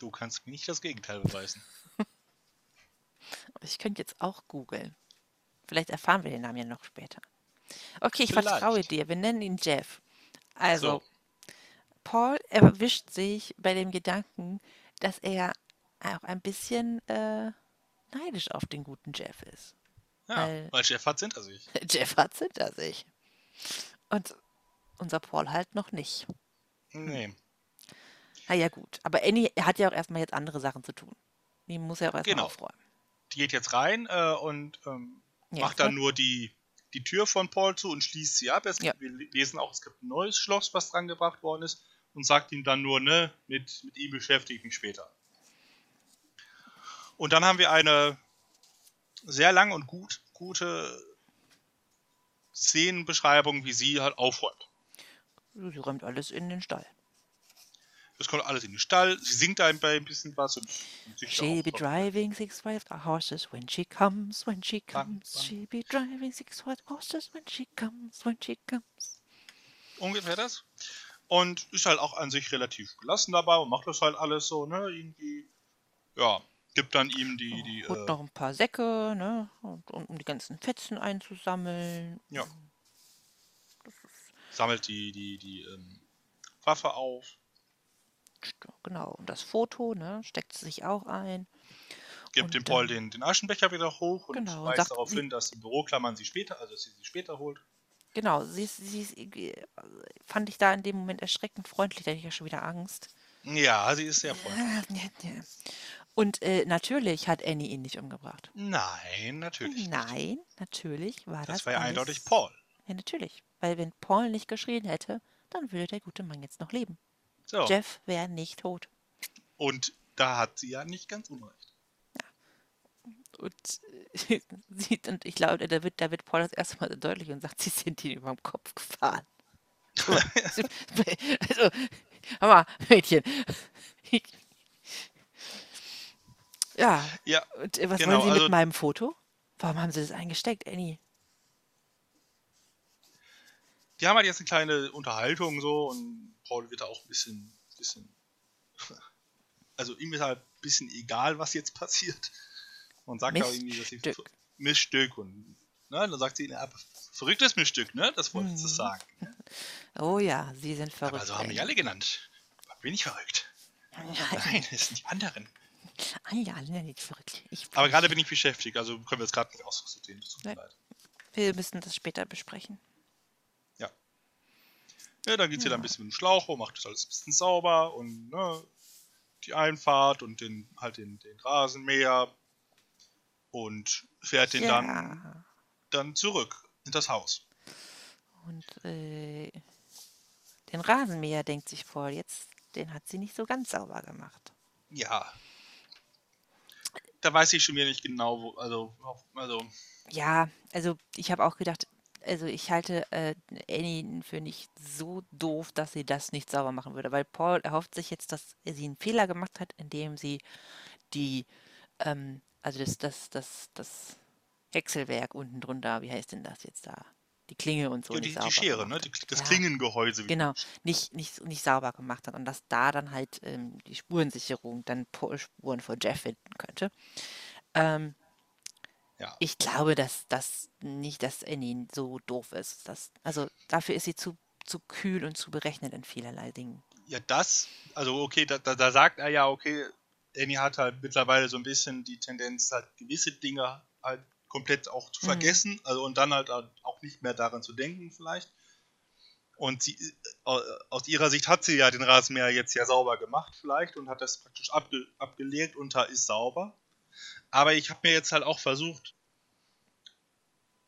Du kannst mir nicht das Gegenteil beweisen. Ich könnte jetzt auch googeln. Vielleicht erfahren wir den Namen ja noch später. Okay, ich Vielleicht. vertraue dir. Wir nennen ihn Jeff. Also, So. Paul erwischt sich bei dem Gedanken, dass er auch ein bisschen äh, neidisch auf den guten Jeff ist. Ja, Weil- weil Jeff hat hinter sich. Jeff hat hinter sich. Und unser Paul halt noch nicht. Nee. Na ja, gut. Aber Annie hat ja auch erstmal jetzt andere Sachen zu tun. Die muss ja auch erstmal Genau. aufräumen. Die geht jetzt rein äh, und ähm, Ja, macht dann voll. nur die, die Tür von Paul zu und schließt sie ab. Es, Ja. Wir lesen auch, es gibt ein neues Schloss, was dran gebracht worden ist und sagt ihm dann nur, ne, mit, mit ihm beschäftige ich mich später. Und dann haben wir eine sehr lange und gut, gute Szenenbeschreibung, wie sie halt aufräumt. Sie räumt alles in den Stall. Das kommt alles in den Stall, sie singt ein ein bisschen was und, und She be driving six white horses when she comes, when she Bang, comes. bang. She be driving six white horses when she comes, when she comes. ungefähr das. Und ist halt auch an sich relativ gelassen dabei und macht das halt alles so, ne? Irgendwie, ja, gibt dann ihm die, die, Holt äh, noch ein paar Säcke, ne? Und, und, um die ganzen Fetzen einzusammeln. ja. Sammelt die, die, die ähm, Waffe auf. Genau. Und das Foto, ne? Steckt sie sich auch ein. Gibt Und dem Paul dann- den, den Aschenbecher wieder hoch und Genau, und weist sagt, darauf sie- hin, dass die Büroklammern sie später, also dass sie sie später holt. Genau, sie ist, sie ist, irgendwie- fand ich da in dem Moment erschreckend freundlich, da hatte ich ja schon wieder Angst. Ja, sie ist sehr freundlich. Und äh, natürlich hat Annie ihn nicht umgebracht. Nein, natürlich. nicht. Nein, natürlich war das. Das war ja eindeutig Paul. Ja, natürlich. Weil wenn Paul nicht geschrien hätte, dann würde der gute Mann jetzt noch leben. So. Jeff wäre nicht tot. Und da hat sie ja nicht ganz unrecht. Und, äh, sie, und ich glaube, da wird, da wird Paul das erste Mal so deutlich und sagt, sie sind ihn über den Kopf gefahren. Also, hör mal, Mädchen. Ja, Ja, und äh, was Genau, wollen Sie also- mit meinem Foto? Warum haben Sie das eingesteckt, Annie? Die haben halt jetzt eine kleine Unterhaltung so und Paul wird da auch ein bisschen, bisschen also ihm ist halt ein bisschen egal, was jetzt passiert. Und sagt auch irgendwie, dass sie Miststück. Missstück und ne, dann sagt sie, ja, verrücktes Missstück, ne? Das wollte sie Mhm. sagen. Oh ja, Sie sind verrückt. Aber so haben mich alle genannt. Bin ich verrückt? Ja, Nein, das sind die anderen. alle, alle nicht verrückt. Ich, Aber gerade bin ich beschäftigt, also können wir jetzt gerade nicht ausdiskutieren. Das tut mir Nein. leid. wir müssen das später besprechen. Ja. Ja, dann geht sie da ein bisschen mit dem Schlauch rum, macht das alles ein bisschen sauber und ne, die Einfahrt und den, halt den, den Rasenmäher und fährt den dann, Ja. dann zurück in das Haus. Und äh, den Rasenmäher denkt sich Paul jetzt, den hat sie nicht so ganz sauber gemacht. Ja. Da weiß ich schon wieder nicht genau, wo, also, also Ja, also ich habe auch gedacht, also ich halte äh, Annie für nicht so doof, dass sie das nicht sauber machen würde, weil Paul erhofft sich jetzt, dass sie einen Fehler gemacht hat, indem sie die, ähm, also das, das, das, das Häckselwerk unten drunter, wie heißt denn das jetzt da? Die Klinge und so ja, nicht die, sauber die Schere, ne? Die, das Ja. Klingengehäuse. Genau, nicht, nicht, nicht sauber gemacht hat und dass da dann halt ähm, die Spurensicherung dann Spuren von Jeff finden könnte. Ähm, Ja. ich glaube, dass das nicht, dass Annie so doof ist. Dass, also dafür ist sie zu, zu kühl und zu berechnet in vielerlei Dingen. Ja, das, also okay, da, da, da sagt er ja, okay, Annie hat halt mittlerweile so ein bisschen die Tendenz, halt gewisse Dinge halt komplett auch zu Mhm. vergessen, also und dann halt auch nicht mehr daran zu denken vielleicht. Und sie, äh, aus ihrer Sicht hat sie ja den Rasenmäher jetzt ja sauber gemacht vielleicht und hat das praktisch abge, abgelegt und da ist sauber. Aber ich habe mir jetzt halt auch versucht,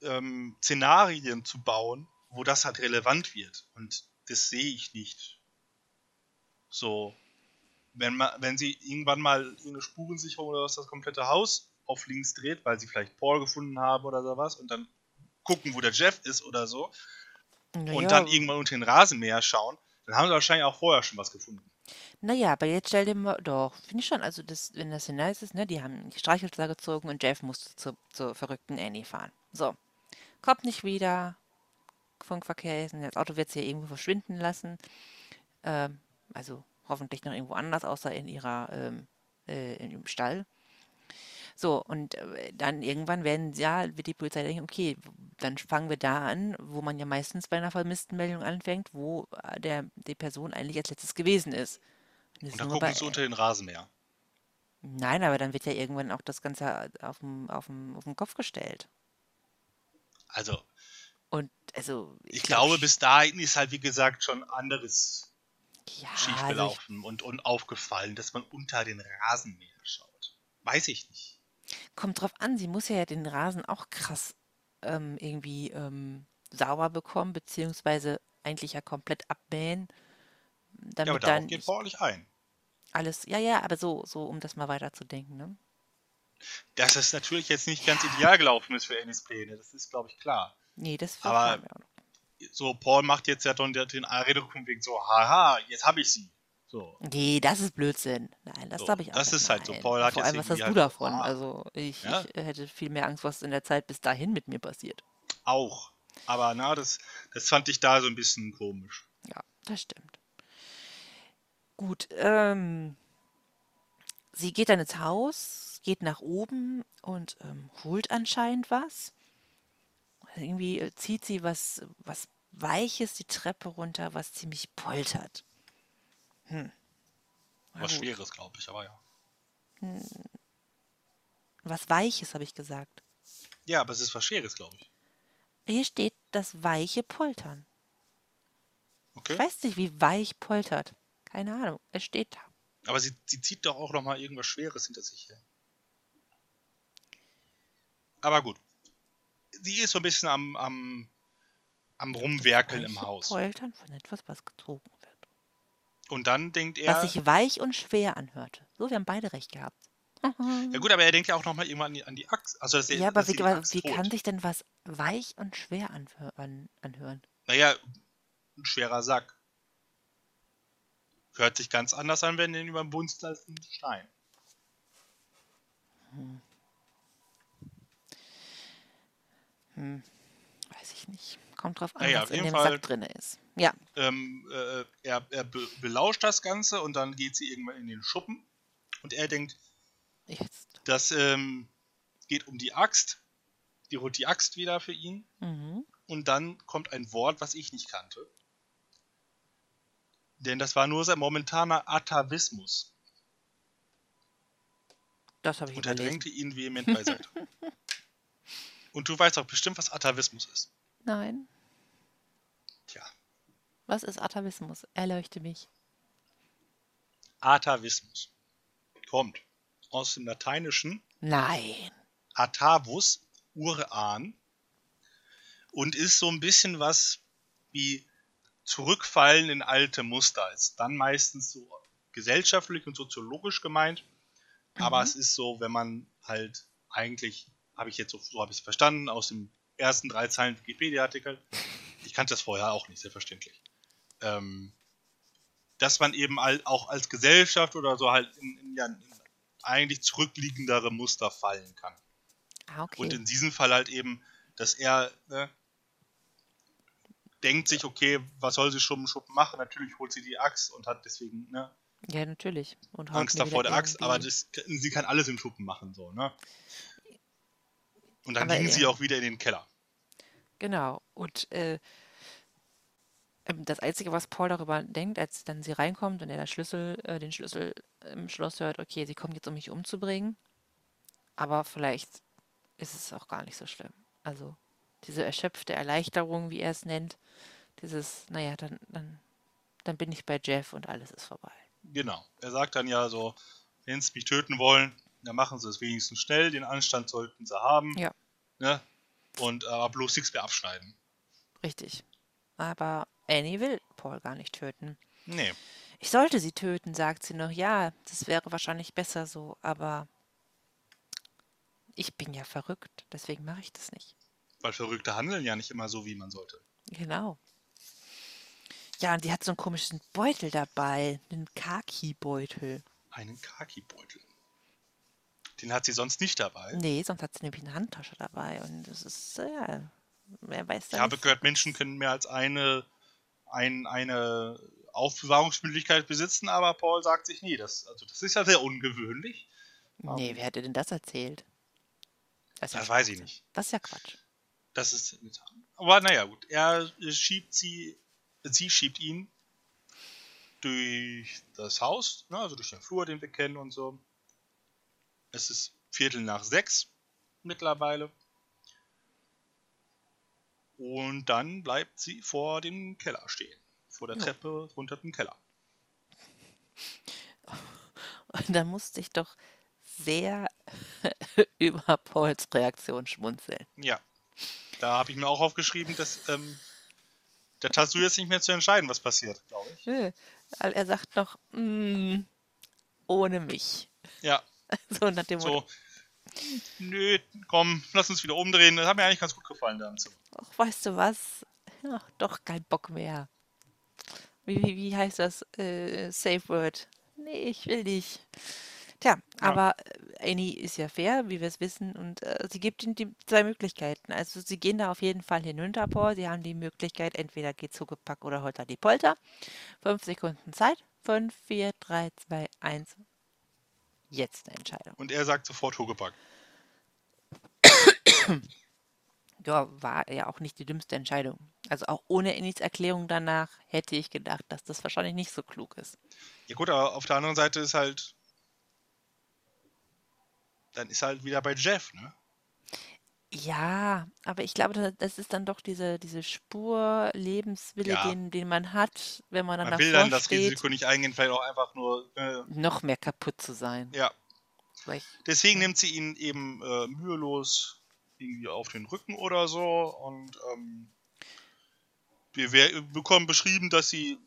ähm, Szenarien zu bauen, wo das halt relevant wird. Und das sehe ich nicht. So, wenn, ma, wenn sie irgendwann mal eine Spurensicherung oder was das komplette Haus auf links dreht, weil sie vielleicht Paul gefunden haben oder sowas und dann gucken, wo der Jeff ist oder so Naja, und dann irgendwann unter den Rasenmäher schauen, dann haben sie wahrscheinlich auch vorher schon was gefunden. Naja, aber jetzt stell dir mal, doch, finde ich schon, also das, wenn das Szenario ist, ne, die haben die Streichhölzer gezogen und Jeff musste zur, zur verrückten Annie fahren. So, kommt nicht wieder, Funkverkehr ist, das Auto wird sie ja irgendwo verschwinden lassen, ähm, also hoffentlich noch irgendwo anders, außer in ihrer, ähm, äh, in ihrem Stall. So, und äh, dann irgendwann werden, ja, wird die Polizei denken, okay, dann fangen wir da an, wo man ja meistens bei einer Vermisstenmeldung anfängt, wo äh, der, die Person eigentlich als letztes gewesen ist. Und Und dann gucken bei, sie unter den Rasenmäher. nein, aber dann wird ja irgendwann auch das Ganze auf den auf dem, auf den Kopf gestellt. Also, Und also, ich ich glaube, bis dahin ist halt, wie gesagt, schon anderes ja, schief also ich, gelaufen und, und aufgefallen, dass man unter den Rasenmäher schaut. Weiß ich nicht. Kommt drauf an, sie muss ja den Rasen auch krass ähm, irgendwie ähm, sauber bekommen, beziehungsweise eigentlich ja komplett abmähen, Ja, aber damit darauf dann geht nicht ein. alles, ja, ja, aber so, so, um das mal weiterzudenken, ne? Dass es natürlich jetzt nicht ganz ideal gelaufen ist für Annies Pläne, das ist, glaube ich, klar. Nee, das Aber verfahren wir auch noch. so, Paul macht jetzt ja dann den Redeweg so, haha, jetzt habe ich sie. So, Nee, das ist Blödsinn. Nein, das so. glaube ich auch Das nicht. ist halt so. Paul hat Vor allem, was hast halt du so, davon? ah, Also, ich, ja, ich hätte viel mehr Angst, was in der Zeit bis dahin mit mir passiert. auch. Aber na, das, das fand ich da so ein bisschen komisch. Ja, das stimmt. Gut, ähm, sie geht dann ins Haus, geht nach oben und ähm, holt anscheinend was. Irgendwie äh, zieht sie was, was Weiches die Treppe runter, was ziemlich poltert. Hm, Was gut. Schweres, glaube ich, aber ja. Was Weiches, habe ich gesagt. Ja, aber es ist was Schweres, glaube ich. Hier steht das weiche Poltern. Ich Okay? weiß nicht, wie weich poltert. Keine Ahnung. Es steht da. Aber sie, sie zieht doch auch noch mal irgendwas Schweres hinter sich her. Aber gut. Sie ist so ein bisschen am, am, am Rumwerkeln im Haus. Poltern von etwas, was gezogen. Und dann denkt Was er, sich weich und schwer anhörte. So, wir haben beide recht gehabt. ja gut, aber er denkt ja auch noch mal irgendwann an die, an die Axt. Also, dass er, Ja, aber dass wie, die Axt wie kann sich denn was weich und schwer anhö an, anhören? Naja, ein schwerer Sack. Hört sich ganz anders an, wenn den über den Bunst als ein Stein. Hm, weiß ich nicht. Kommt drauf an, Naja, was in dem Fall Sack drin ist. Ja, ähm, äh, er, er be belauscht das Ganze und dann geht sie irgendwann in den Schuppen und er denkt, jetzt. das ähm, geht um die Axt. Die holt die Axt wieder für ihn Mhm. und dann kommt ein Wort, was ich nicht kannte. Denn das war nur sein momentaner Atavismus Das habe ich und er drängte ihn vehement beiseite. und du weißt doch bestimmt, was Atavismus ist. Nein. Was ist Atavismus? Erleuchte mich. Atavismus kommt aus dem Lateinischen Nein. Atavus, Urahn, und ist so ein bisschen was wie Zurückfallen in alte Muster. Ist dann meistens so gesellschaftlich und soziologisch gemeint, aber Mhm. es ist so, wenn man halt eigentlich, habe ich jetzt so, so habe ich es verstanden, aus dem ersten drei Zeilen Wikipedia-Artikel, ich kannte das vorher auch nicht, selbstverständlich, ähm, dass man eben auch als Gesellschaft oder so halt in, in, ja, in eigentlich zurückliegendere Muster fallen kann. Ah, okay. Und in diesem Fall halt eben, dass er ne, denkt sich, okay, was soll sie Schuppen Schuppen machen? Natürlich holt sie die Axt und hat deswegen ne, ja, natürlich. Und Angst davor der Axt, aber das, sie kann alles im Schuppen machen, so, ne? Und dann Aber ging sie er- auch wieder in den Keller. Genau. Und äh, das Einzige, was Paul darüber denkt, als dann sie reinkommt und er Schlüssel, äh, den Schlüssel im Schloss hört, okay, sie kommt jetzt, um mich umzubringen. Aber vielleicht ist es auch gar nicht so schlimm. Also diese erschöpfte Erleichterung, wie er es nennt, dieses, naja, dann, dann, dann bin ich bei Jeff und alles ist vorbei. Genau. Er sagt dann ja so, wenn sie mich töten wollen, dann machen sie es wenigstens schnell, den Anstand sollten sie haben. Ja. Ne? Und aber bloß nichts mehr abschneiden. Richtig. Aber Annie will Paul gar nicht töten. Nee. Ich sollte sie töten, sagt sie noch. Ja, das wäre wahrscheinlich besser so, aber Ich bin ja verrückt, deswegen mache ich das nicht. Weil Verrückte handeln ja nicht immer so, wie man sollte. Genau. Ja, und die hat so einen komischen Beutel dabei, einen Kaki-Beutel. Einen Kaki-Beutel. Den hat sie sonst nicht dabei. Nee, sonst hat sie nämlich eine Handtasche dabei und das ist, ja, wer weiß Ich habe gehört, Menschen können mehr als eine, ein, eine Aufbewahrungsmöglichkeit besitzen, aber Paul sagt sich, nee, das, also das ist ja sehr ungewöhnlich. Nee, wer hätte denn das erzählt? Das, ja das weiß ich nicht. Das ist ja Quatsch. Das ist Aber naja, gut. Er schiebt sie, sie schiebt ihn durch das Haus, ne, also durch den Flur, den wir kennen und so. Es ist Viertel nach sechs mittlerweile. Und dann bleibt sie vor dem Keller stehen. Vor der ja. Treppe runter den Keller. Und da musste ich doch sehr über Pauls Reaktion schmunzeln. Ja. Da habe ich mir auch aufgeschrieben, dass ähm, da hast du jetzt nicht mehr zu entscheiden, was passiert, glaube ich. Nö. Er sagt noch, mm, ohne mich. Ja. so nach dem so, Nö, komm, lass uns wieder umdrehen. Das hat mir eigentlich ganz gut gefallen, der Anzug. Ach, weißt du was? Ach, doch kein Bock mehr. Wie, wie, wie heißt das? Äh, Safe Word. Nee, ich will nicht. Tja, ja. aber äh, Annie ist ja fair, wie wir es wissen, und äh, sie gibt ihnen die zwei Möglichkeiten. Also sie gehen da auf jeden Fall hinunter, Paul. Sie haben die Möglichkeit, entweder geht zugepackt oder holter die Polter. Fünf Sekunden Zeit. Fünf, vier, drei, zwei, eins. Jetzt eine Entscheidung. Und er sagt sofort Huckepack. ja, war ja auch nicht die dümmste Entscheidung. Also auch ohne Ennis Erklärung danach hätte ich gedacht, dass das wahrscheinlich nicht so klug ist. Ja gut, aber auf der anderen Seite ist halt dann ist halt wieder bei Jeff, ne? Ja, aber ich glaube, das ist dann doch diese, diese Spur Lebenswille, ja. den, den man hat, wenn man dann man will dann das Risiko nicht eingehen, vielleicht auch einfach nur äh, noch mehr kaputt zu sein. Ja. Vielleicht. Deswegen nimmt sie ihn eben äh, mühelos irgendwie auf den Rücken oder so und ähm, wir, wir bekommen beschrieben, dass sie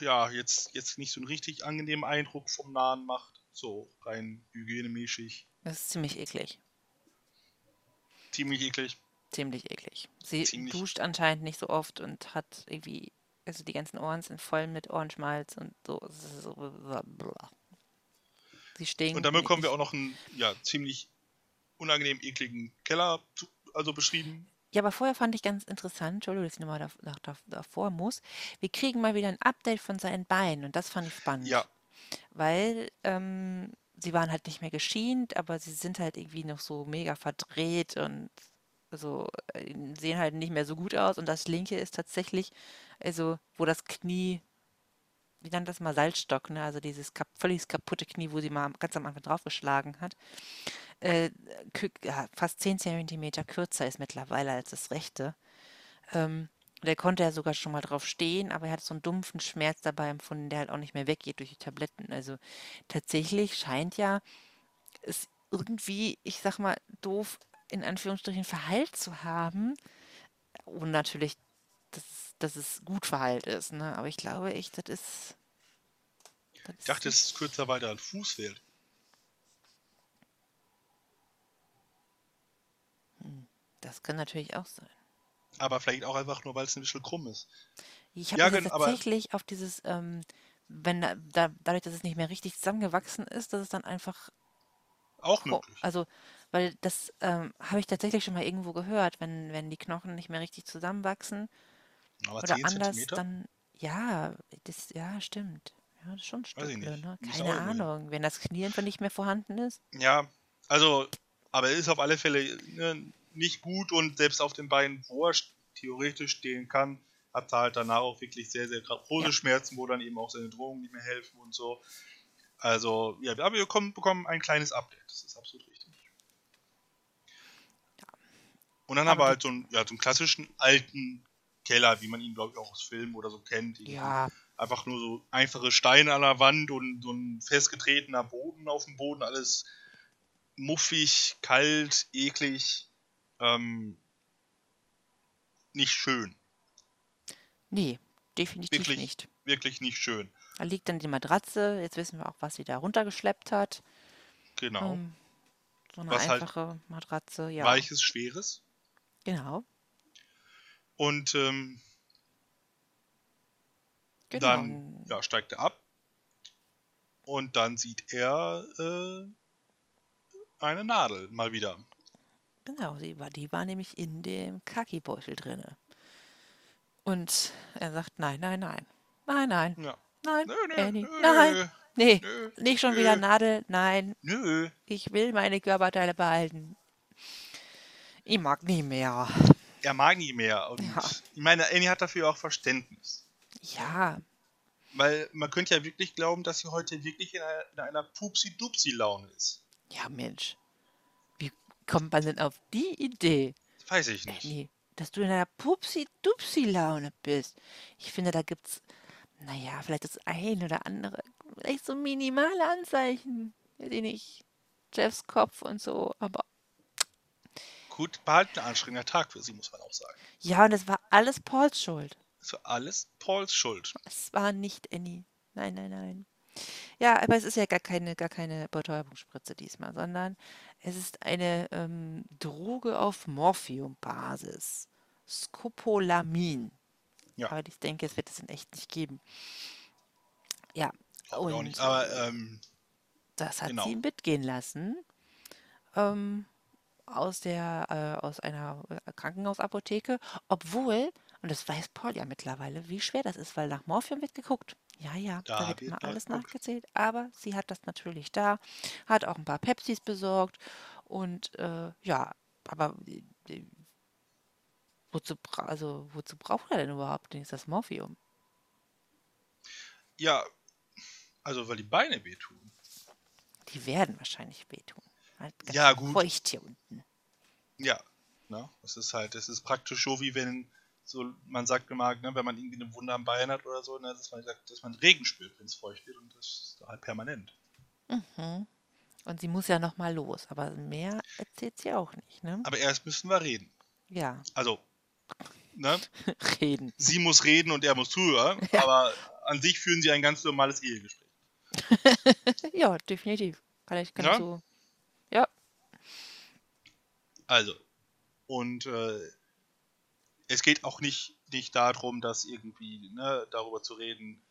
ja jetzt, jetzt nicht so einen richtig angenehmen Eindruck vom Nahen macht. So rein hygienemäßig. Das ist ziemlich eklig. Ziemlich eklig. Ziemlich eklig. Sie ziemlich. duscht anscheinend nicht so oft und hat irgendwie, also die ganzen Ohren sind voll mit Ohrenschmalz und so. Sie stehen. Und dann bekommen wir auch noch einen ja, ziemlich unangenehm ekligen Keller also beschrieben. Ja, aber vorher fand ich ganz interessant, Entschuldigung, dass ich nochmal da, da, davor muss. Wir kriegen mal wieder ein Update von seinen Beinen und das fand ich spannend. Ja, weil ähm, sie waren halt nicht mehr geschient, aber sie sind halt irgendwie noch so mega verdreht und so äh, sehen halt nicht mehr so gut aus. Und das linke ist tatsächlich, also wo das Knie, wie nennt das mal, Salzstock, ne? also dieses kap völlig kaputte Knie, wo sie mal ganz am Anfang draufgeschlagen hat, äh, fast 10 cm kürzer ist mittlerweile als das rechte. Ähm, der konnte ja sogar schon mal drauf stehen, aber er hat so einen dumpfen Schmerz dabei empfunden, der halt auch nicht mehr weggeht durch die Tabletten. Also tatsächlich scheint ja es irgendwie, ich sag mal, doof in Anführungsstrichen verheilt zu haben. Und natürlich, dass, dass es gut verheilt ist, ne? Aber ich glaube echt, das ist. Das ich dachte, es ist kürzer, weil da ein Fuß fehlt. Hm, das kann natürlich auch sein aber vielleicht auch einfach nur, weil es ein bisschen krumm ist. Ich habe ja, also tatsächlich auf dieses, ähm, wenn da, da, dadurch, dass es nicht mehr richtig zusammengewachsen ist, dass es dann einfach auch möglich. Also, weil das ähm, habe ich tatsächlich schon mal irgendwo gehört, wenn, wenn die Knochen nicht mehr richtig zusammenwachsen Aber oder anders, Zentimeter? dann ja, das ja stimmt. Ja, das ist schon Stück, ne? Keine Ahnung, wenn das Knie einfach nicht mehr vorhanden ist. Ja, also, aber es ist auf alle Fälle ne, nicht gut und selbst auf den Beinen, wo er theoretisch stehen kann, hat er halt danach auch wirklich sehr, sehr große. Schmerzen, wo dann eben auch seine Drohungen nicht mehr helfen und so. Also, ja, aber wir bekommen, bekommen ein kleines Update. Das ist absolut richtig. Ja. Und dann aber, aber halt so einen, ja, so einen klassischen alten Keller, wie man ihn, glaube ich, auch aus Filmen oder so kennt. Ja. Einfach nur so einfache Steine an der Wand und so ein festgetretener Boden auf dem Boden, alles muffig, kalt, eklig ähm, nicht schön. Nee, definitiv wirklich, nicht. Wirklich nicht schön. Da liegt dann die Matratze, jetzt wissen wir auch, was sie da runtergeschleppt hat. Genau. Ähm, So eine Was halt einfache Matratze, ja. Weiches, Schweres. Genau. Und ähm, Genau. dann ja, steigt er ab. Und dann sieht er äh, eine Nadel mal wieder. Genau, sie war, die war nämlich in dem Kaki-Beutel drinne. Und er sagt, nein, nein, nein. Nein, nein, Ja. nein, Nö, nö, Annie, nö, nein. Nee, nicht schon wieder Nadel, nein. Nö. Ich will meine Körperteile behalten. Ich mag nie mehr. Er mag nie mehr. Und Ja. ich meine, Annie hat dafür auch Verständnis. Ja, Weil man könnte ja wirklich glauben, dass sie heute wirklich in einer, in einer Pupsi-Dupsi-Laune ist. ja, Mensch. Kommt man denn auf die Idee? Weiß ich nicht. Nee, dass du in einer Pupsi-Dupsi-Laune bist. Ich finde, da gibt's, naja, vielleicht das ein oder andere, vielleicht so minimale Anzeichen. Weiß ich nicht. Jeffs Kopf und so, aber Gut, behalten anstrengender Tag für sie, muss man auch sagen. ja, und es war alles Pauls Schuld. Das war alles Pauls Schuld. Es war nicht Annie. Nein, nein, nein. Ja, aber es ist ja gar keine, gar keine Betäubungsspritze diesmal, sondern es ist eine ähm, Droge auf Morphiumbasis. Scopolamin. Ja. Aber ich denke, es wird es in echt nicht geben. Ja, ich auch und nicht. Aber äh, ähm, das hat genau. sie mitgehen lassen. Ähm, aus der, äh, aus einer äh, Krankenhausapotheke, obwohl, und das weiß Paul ja mittlerweile, wie schwer das ist, weil nach Morphium wird geguckt. Ja, ja, da, Da wird wird immer alles nachgezählt, aber sie hat das natürlich da, hat auch ein paar Pepsis besorgt und äh, ja, aber äh, äh, wozu, also, wozu braucht er denn überhaupt das Morphium? ja, also weil die Beine wehtun. Die werden wahrscheinlich wehtun. Halt ganz Ja, gut. feucht hier unten. Ja, ne? Das ist halt, das ist praktisch so wie wenn so, man sagt immer, ne, wenn man irgendwie eine Wunde am Bein hat oder so, ne, dass man sagt, dass man Regen spürt, wenn es feucht wird und das ist halt permanent. Mhm. Und sie muss ja noch mal los, aber mehr erzählt sie auch nicht, ne? Aber erst müssen wir reden. Ja, Also, ne, reden. sie muss reden und er muss zuhören, Ja. aber an sich führen sie ein ganz normales Ehegespräch. Ja, definitiv. Kann ich, kann Ja? so. Ja, Also, und äh, es geht auch nicht, nicht darum, dass irgendwie, ne, darüber zu reden,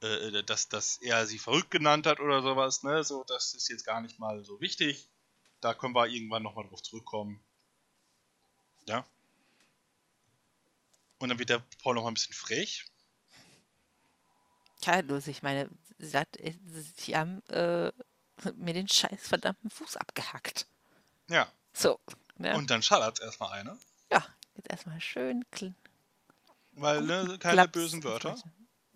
äh, dass, dass er sie verrückt genannt hat oder sowas, ne, so, das ist jetzt gar nicht mal so wichtig. Da können wir irgendwann nochmal drauf zurückkommen. Ja. Und dann wird der Paul noch mal ein bisschen frech. keillos. Ich meine, sie, hat, äh, sie haben äh, mir den scheiß verdammten Fuß abgehackt. Ja. So, ne? Und dann schallert es erstmal eine. ja, jetzt erstmal schön Weil, ne, keine Klaps bösen Wörter.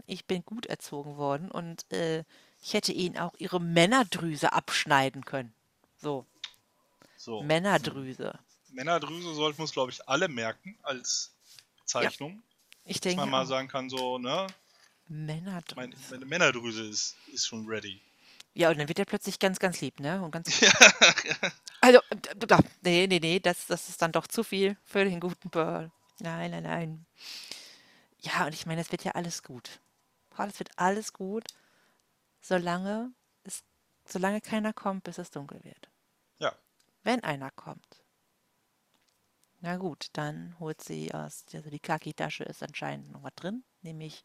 Ich bin gut erzogen worden und äh, ich hätte ihnen auch ihre Männerdrüse abschneiden können. So, So. Männerdrüse. Männerdrüse sollten wir uns, glaube ich, alle merken als Bezeichnung. Ich Dass denke man mal auch, sagen kann, so, ne, Männerdrüse. meine, meine Männerdrüse ist, ist schon ready. Ja, und dann wird er plötzlich ganz, ganz lieb, ne? Und ganz. Also, d- d- nee, nee, nee, das, das ist dann doch zu viel für den guten Pearl. Nein, nein, nein. Ja, und ich meine, es wird ja alles gut. Es wird alles gut, solange es, solange keiner kommt, bis es dunkel wird. Ja. Wenn einer kommt. Na gut, dann holt sie aus, also die Kaki-Tasche ist anscheinend noch was drin, nämlich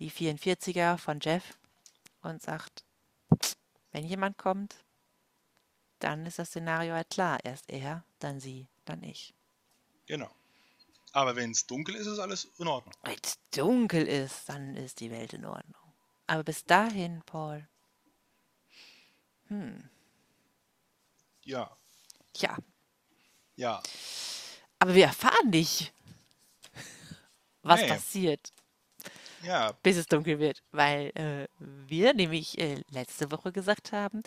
die 44er von Jeff und sagt, wenn jemand kommt, dann ist das Szenario halt klar. Erst er, dann sie, dann ich. Genau. Aber wenn es dunkel ist, ist alles in Ordnung. Wenn es dunkel ist, dann ist die Welt in Ordnung. Aber bis dahin, Paul, Ja. ja, Ja. aber wir erfahren nicht, was Nee. passiert, Ja. bis es dunkel wird, weil äh, wir nämlich äh, letzte Woche gesagt haben,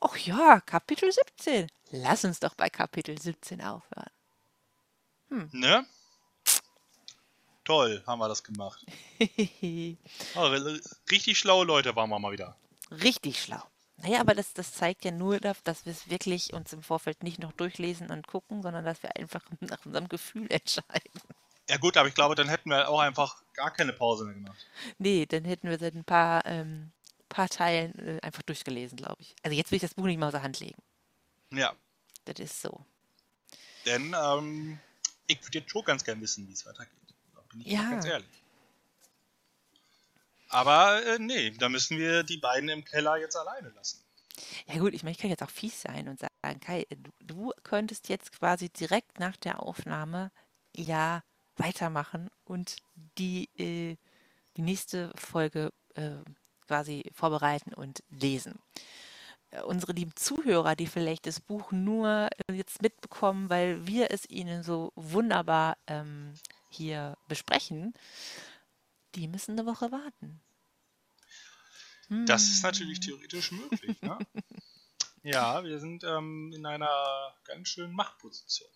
ach ja, Kapitel 17, lass uns doch bei Kapitel 17 aufhören. Ne? Toll, haben wir das gemacht. Oh, ri- richtig schlaue Leute waren wir mal wieder. Richtig schlau. Naja, aber das, das zeigt ja nur, dass wir es wirklich uns im Vorfeld nicht noch durchlesen und gucken, sondern dass wir einfach nach unserem Gefühl entscheiden. Ja gut, aber ich glaube, dann hätten wir auch einfach gar keine Pause mehr gemacht. Nee, dann hätten wir seit ein paar, ähm, paar Teilen äh, einfach durchgelesen, glaube ich. Also jetzt will ich das Buch nicht mehr aus der Hand legen. Ja. Das ist so. Denn ähm, ich würde jetzt schon ganz gern wissen, wie es weitergeht. Da bin ich ja. ganz ehrlich. Aber äh, nee, da müssen wir die beiden im Keller jetzt alleine lassen. Ja gut, ich meine, ich kann jetzt auch fies sein und sagen, Kai, du, du könntest jetzt quasi direkt nach der Aufnahme ja weitermachen und die, äh, die nächste Folge äh, quasi vorbereiten und lesen. Äh, unsere lieben Zuhörer, die vielleicht das Buch nur äh, jetzt mitbekommen, weil wir es ihnen so wunderbar ähm, hier besprechen, die müssen eine Woche warten. Das ist natürlich hm. theoretisch möglich. Ne? ja, wir sind ähm, in einer ganz schönen Machtposition.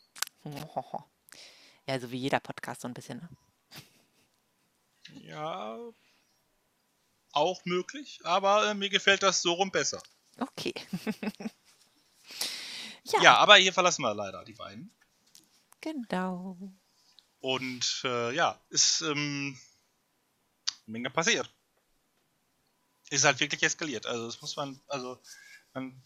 Ja, so wie jeder Podcast so ein bisschen. Ne? Ja, auch möglich, aber äh, mir gefällt das so rum besser. Okay. ja. ja, aber hier verlassen wir leider die beiden. Genau. Und äh, ja, ist ähm, eine Menge passiert. Ist halt wirklich eskaliert. Also das muss man, also man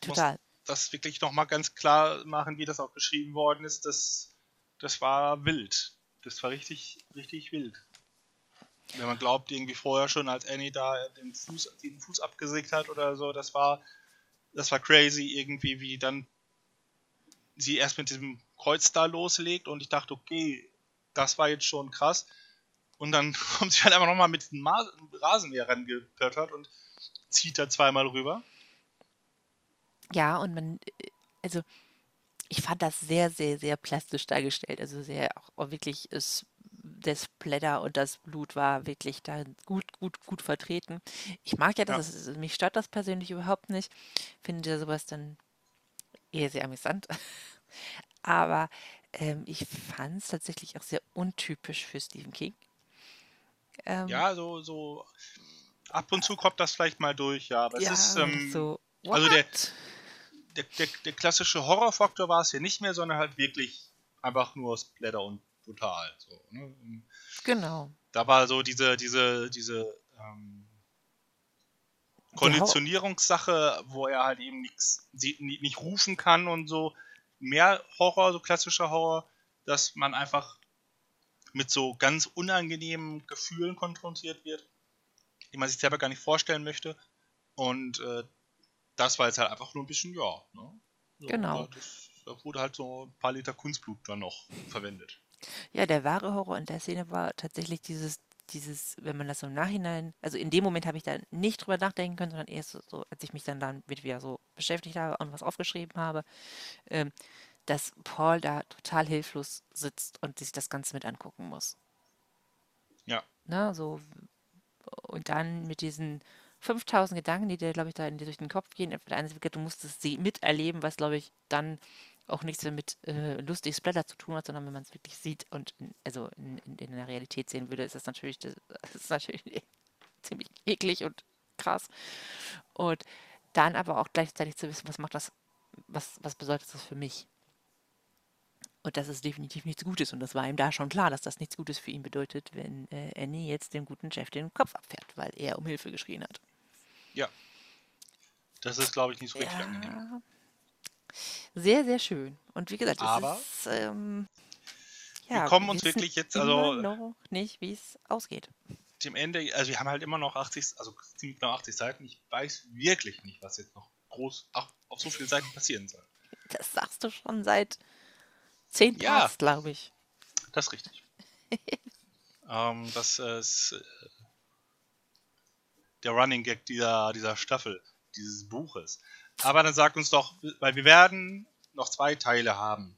Total. muss das wirklich nochmal ganz klar machen, wie das auch geschrieben worden ist. Das, das war wild. Das war richtig, richtig wild. Wenn man glaubt, irgendwie vorher schon, als Annie da den Fuß, den Fuß abgesägt hat oder so, das war, das war crazy irgendwie, wie dann sie erst mit diesem Kreuz da loslegt und ich dachte, okay, das war jetzt schon krass. Und dann kommt sie halt einfach nochmal mit dem Rasenmäher rangepöttert und zieht da zweimal rüber. Ja, und man, äh, also ich fand das sehr, sehr, sehr plastisch dargestellt. Also sehr auch wirklich ist der Splatter und das Blut war wirklich da gut, gut, gut vertreten. Ich mag ja das, ja. Ist, mich stört das persönlich überhaupt nicht. Finde ja sowas dann eher sehr amüsant. Aber ähm, ich fand es tatsächlich auch sehr untypisch für Stephen King. Ähm, ja, so, so ab und zu kommt das vielleicht mal durch, ja. Aber ja, es ist ähm, so, also der, der, der, der klassische Horrorfaktor war es hier nicht mehr, sondern halt wirklich einfach nur Splatter und brutal. So, ne? Genau. Da war so diese, diese, diese ähm, Konditionierungssache, wo er halt eben nichts nicht rufen kann und so. Mehr Horror, so klassischer Horror, dass man einfach mit so ganz unangenehmen Gefühlen konfrontiert wird, die man sich selber gar nicht vorstellen möchte. Und äh, das war jetzt halt einfach nur ein bisschen, ja. Ne? So, genau. Das, da wurde halt so ein paar Liter Kunstblut dann noch verwendet. Ja, der wahre Horror in der Szene war tatsächlich dieses, dieses, wenn man das so im Nachhinein, also in dem Moment habe ich da nicht drüber nachdenken können, sondern erst so, so als ich mich dann damit wieder so beschäftigt habe und was aufgeschrieben habe, ähm, dass Paul da total hilflos sitzt und sich das Ganze mit angucken muss. Ja. Na, so, und dann mit diesen 5000 Gedanken, die dir, glaube ich, da in, durch den Kopf gehen, du musstest sie miterleben, was, glaube ich, dann auch nichts mehr mit äh, lustig Splatter zu tun hat, sondern wenn man es wirklich sieht und in, also in, in, in, der Realität sehen würde, ist das natürlich, das, das ist natürlich ziemlich eklig und krass. Und dann aber auch gleichzeitig zu wissen, was macht das, was, was bedeutet das für mich? Und dass es definitiv nichts Gutes. Und das war ihm da schon klar, dass das nichts Gutes für ihn bedeutet, wenn äh, Annie jetzt dem guten Chef den Kopf abfährt, weil er um Hilfe geschrien hat. Ja. Das ist, glaube ich, nicht so richtig ja. angenehm. Sehr, sehr schön. Und wie gesagt, Aber ist, ähm, ja, wir kommen uns wirklich jetzt also noch nicht, wie es ausgeht. Dem Ende, also wir haben halt immer noch 80, also ziemlich genau 80 Seiten. Ich weiß wirklich nicht, was jetzt noch groß ach, auf so vielen Seiten passieren soll. Das sagst du schon seit 10 ja, Parts, glaube ich. Das ist richtig. ähm, das ist äh, der Running Gag dieser, dieser Staffel, dieses Buches. Aber dann sag uns doch, weil wir werden noch zwei Teile haben.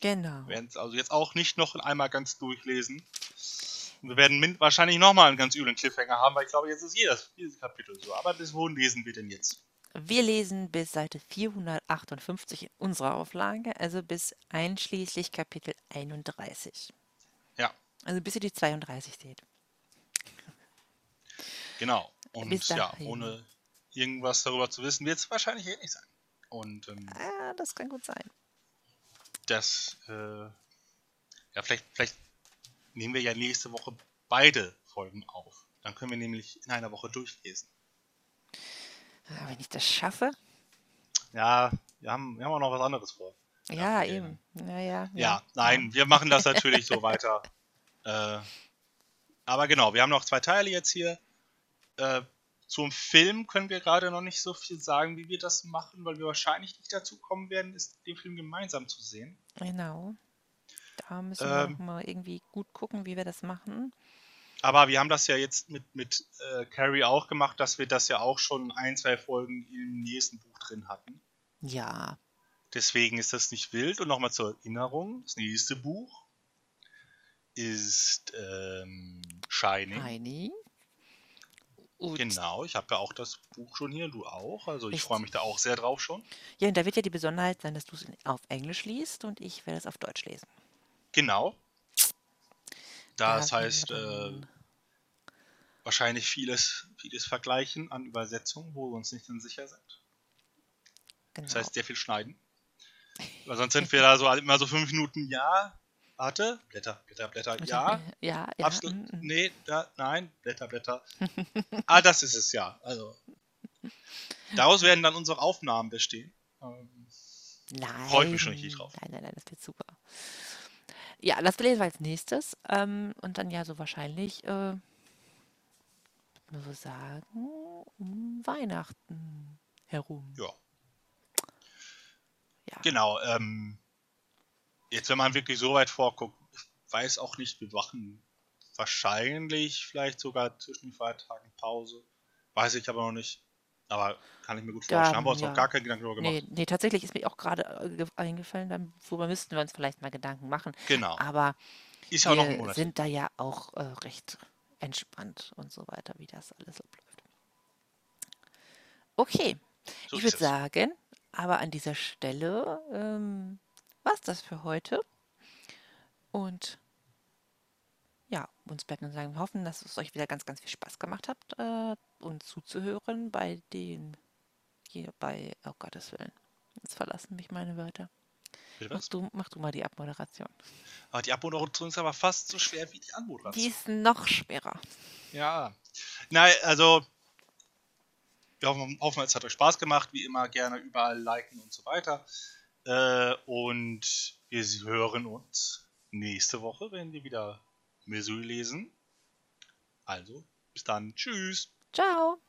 Genau. Wir werden es also jetzt auch nicht noch einmal ganz durchlesen. wir werden wahrscheinlich nochmal einen ganz üblen Cliffhanger haben, weil ich glaube, jetzt ist jedes, jedes Kapitel so. Aber bis wohin lesen wir denn jetzt? Wir lesen bis Seite 458 in unserer Auflage, also bis einschließlich Kapitel 31. Ja. Also bis ihr die 32 seht. Genau. Und ja, ohne irgendwas darüber zu wissen, wird es wahrscheinlich eh nicht sein. Und ähm, ah, das kann gut sein. Das, äh, ja, vielleicht, vielleicht nehmen wir ja nächste Woche beide Folgen auf. Dann können wir nämlich in einer Woche durchlesen. Ja, wenn ich das schaffe. Ja, wir haben, wir haben auch noch was anderes vor. Ja, Ja, eben. Ja, ja, Ja, nein, wir machen das natürlich so weiter. Äh, aber genau, wir haben noch zwei Teile jetzt hier. Äh, zum Film können wir gerade noch nicht so viel sagen, wie wir das machen, weil wir wahrscheinlich nicht dazu kommen werden, ist, den Film gemeinsam zu sehen. Genau. Da müssen wir Ähm. mal irgendwie gut gucken, wie wir das machen. Aber wir haben das ja jetzt mit, mit äh, Carrie auch gemacht, dass wir das ja auch schon ein, zwei Folgen im nächsten Buch drin hatten. Ja, Deswegen ist das nicht wild. Und nochmal zur Erinnerung: Das nächste Buch ist ähm, Shining. Heini. Und, Genau, ich habe ja auch das Buch schon hier, du auch. Also ich freue mich da auch sehr drauf schon. Ja, und da wird ja die Besonderheit sein, dass du es auf Englisch liest und ich werde es auf Deutsch lesen. Genau. Das Da werden heißt, äh, wahrscheinlich vieles, vieles vergleichen an Übersetzungen, wo wir uns nicht dann sicher sind. genau. Das heißt, sehr viel schneiden. Weil sonst sind wir da so immer so fünf Minuten, ja, warte, Blätter, Blätter, Blätter, ja, ja, ja. absolut, mm, mm. nee, da, nein, Blätter, Blätter. ah, das ist es ja. Also, daraus werden dann unsere Aufnahmen bestehen. Ähm, Nein. Freu ich mich schon richtig drauf. Nein, nein, nein, das wird super. Ja, das lesen wir als nächstes. Ähm, und dann ja so wahrscheinlich, äh, so sagen, um Weihnachten herum. ja. Ja. Genau, ähm, jetzt wenn man wirklich so weit vorguckt, ich weiß auch nicht, wir machen wahrscheinlich vielleicht sogar zwischen den Feiertagen Pause. Weiß ich aber noch nicht. Aber kann ich mir gut Ja, vorstellen. Haben wir uns ja. noch gar keinen Gedanken darüber gemacht. Nee, nee, tatsächlich ist mir auch gerade äh, ge- eingefallen, dann, worüber müssten wir uns vielleicht mal Gedanken machen. Genau. Aber Ist ja wir Monat. sind da ja auch äh, recht entspannt und so weiter, wie das alles abläuft. Okay, So ich würde sagen, aber an dieser Stelle ähm, war es das für heute. Und ja, uns bleibt nur sagen, wir hoffen, dass es euch wieder ganz, ganz viel Spaß gemacht hat, äh, uns zuzuhören bei den, hier bei, oh Gottes Willen, jetzt verlassen mich meine Wörter. Mach du, mach du mal die Abmoderation. Aber die Abmoderation ist aber fast so schwer wie die Die Anmoderation. ist noch schwerer. Ja. Nein, also wir hoffen, hoffen, es hat euch Spaß gemacht. Wie immer gerne überall liken und so weiter. Äh, und wir hören uns nächste Woche, wenn wir wieder Missouri lesen. Also, bis dann. Tschüss. Ciao.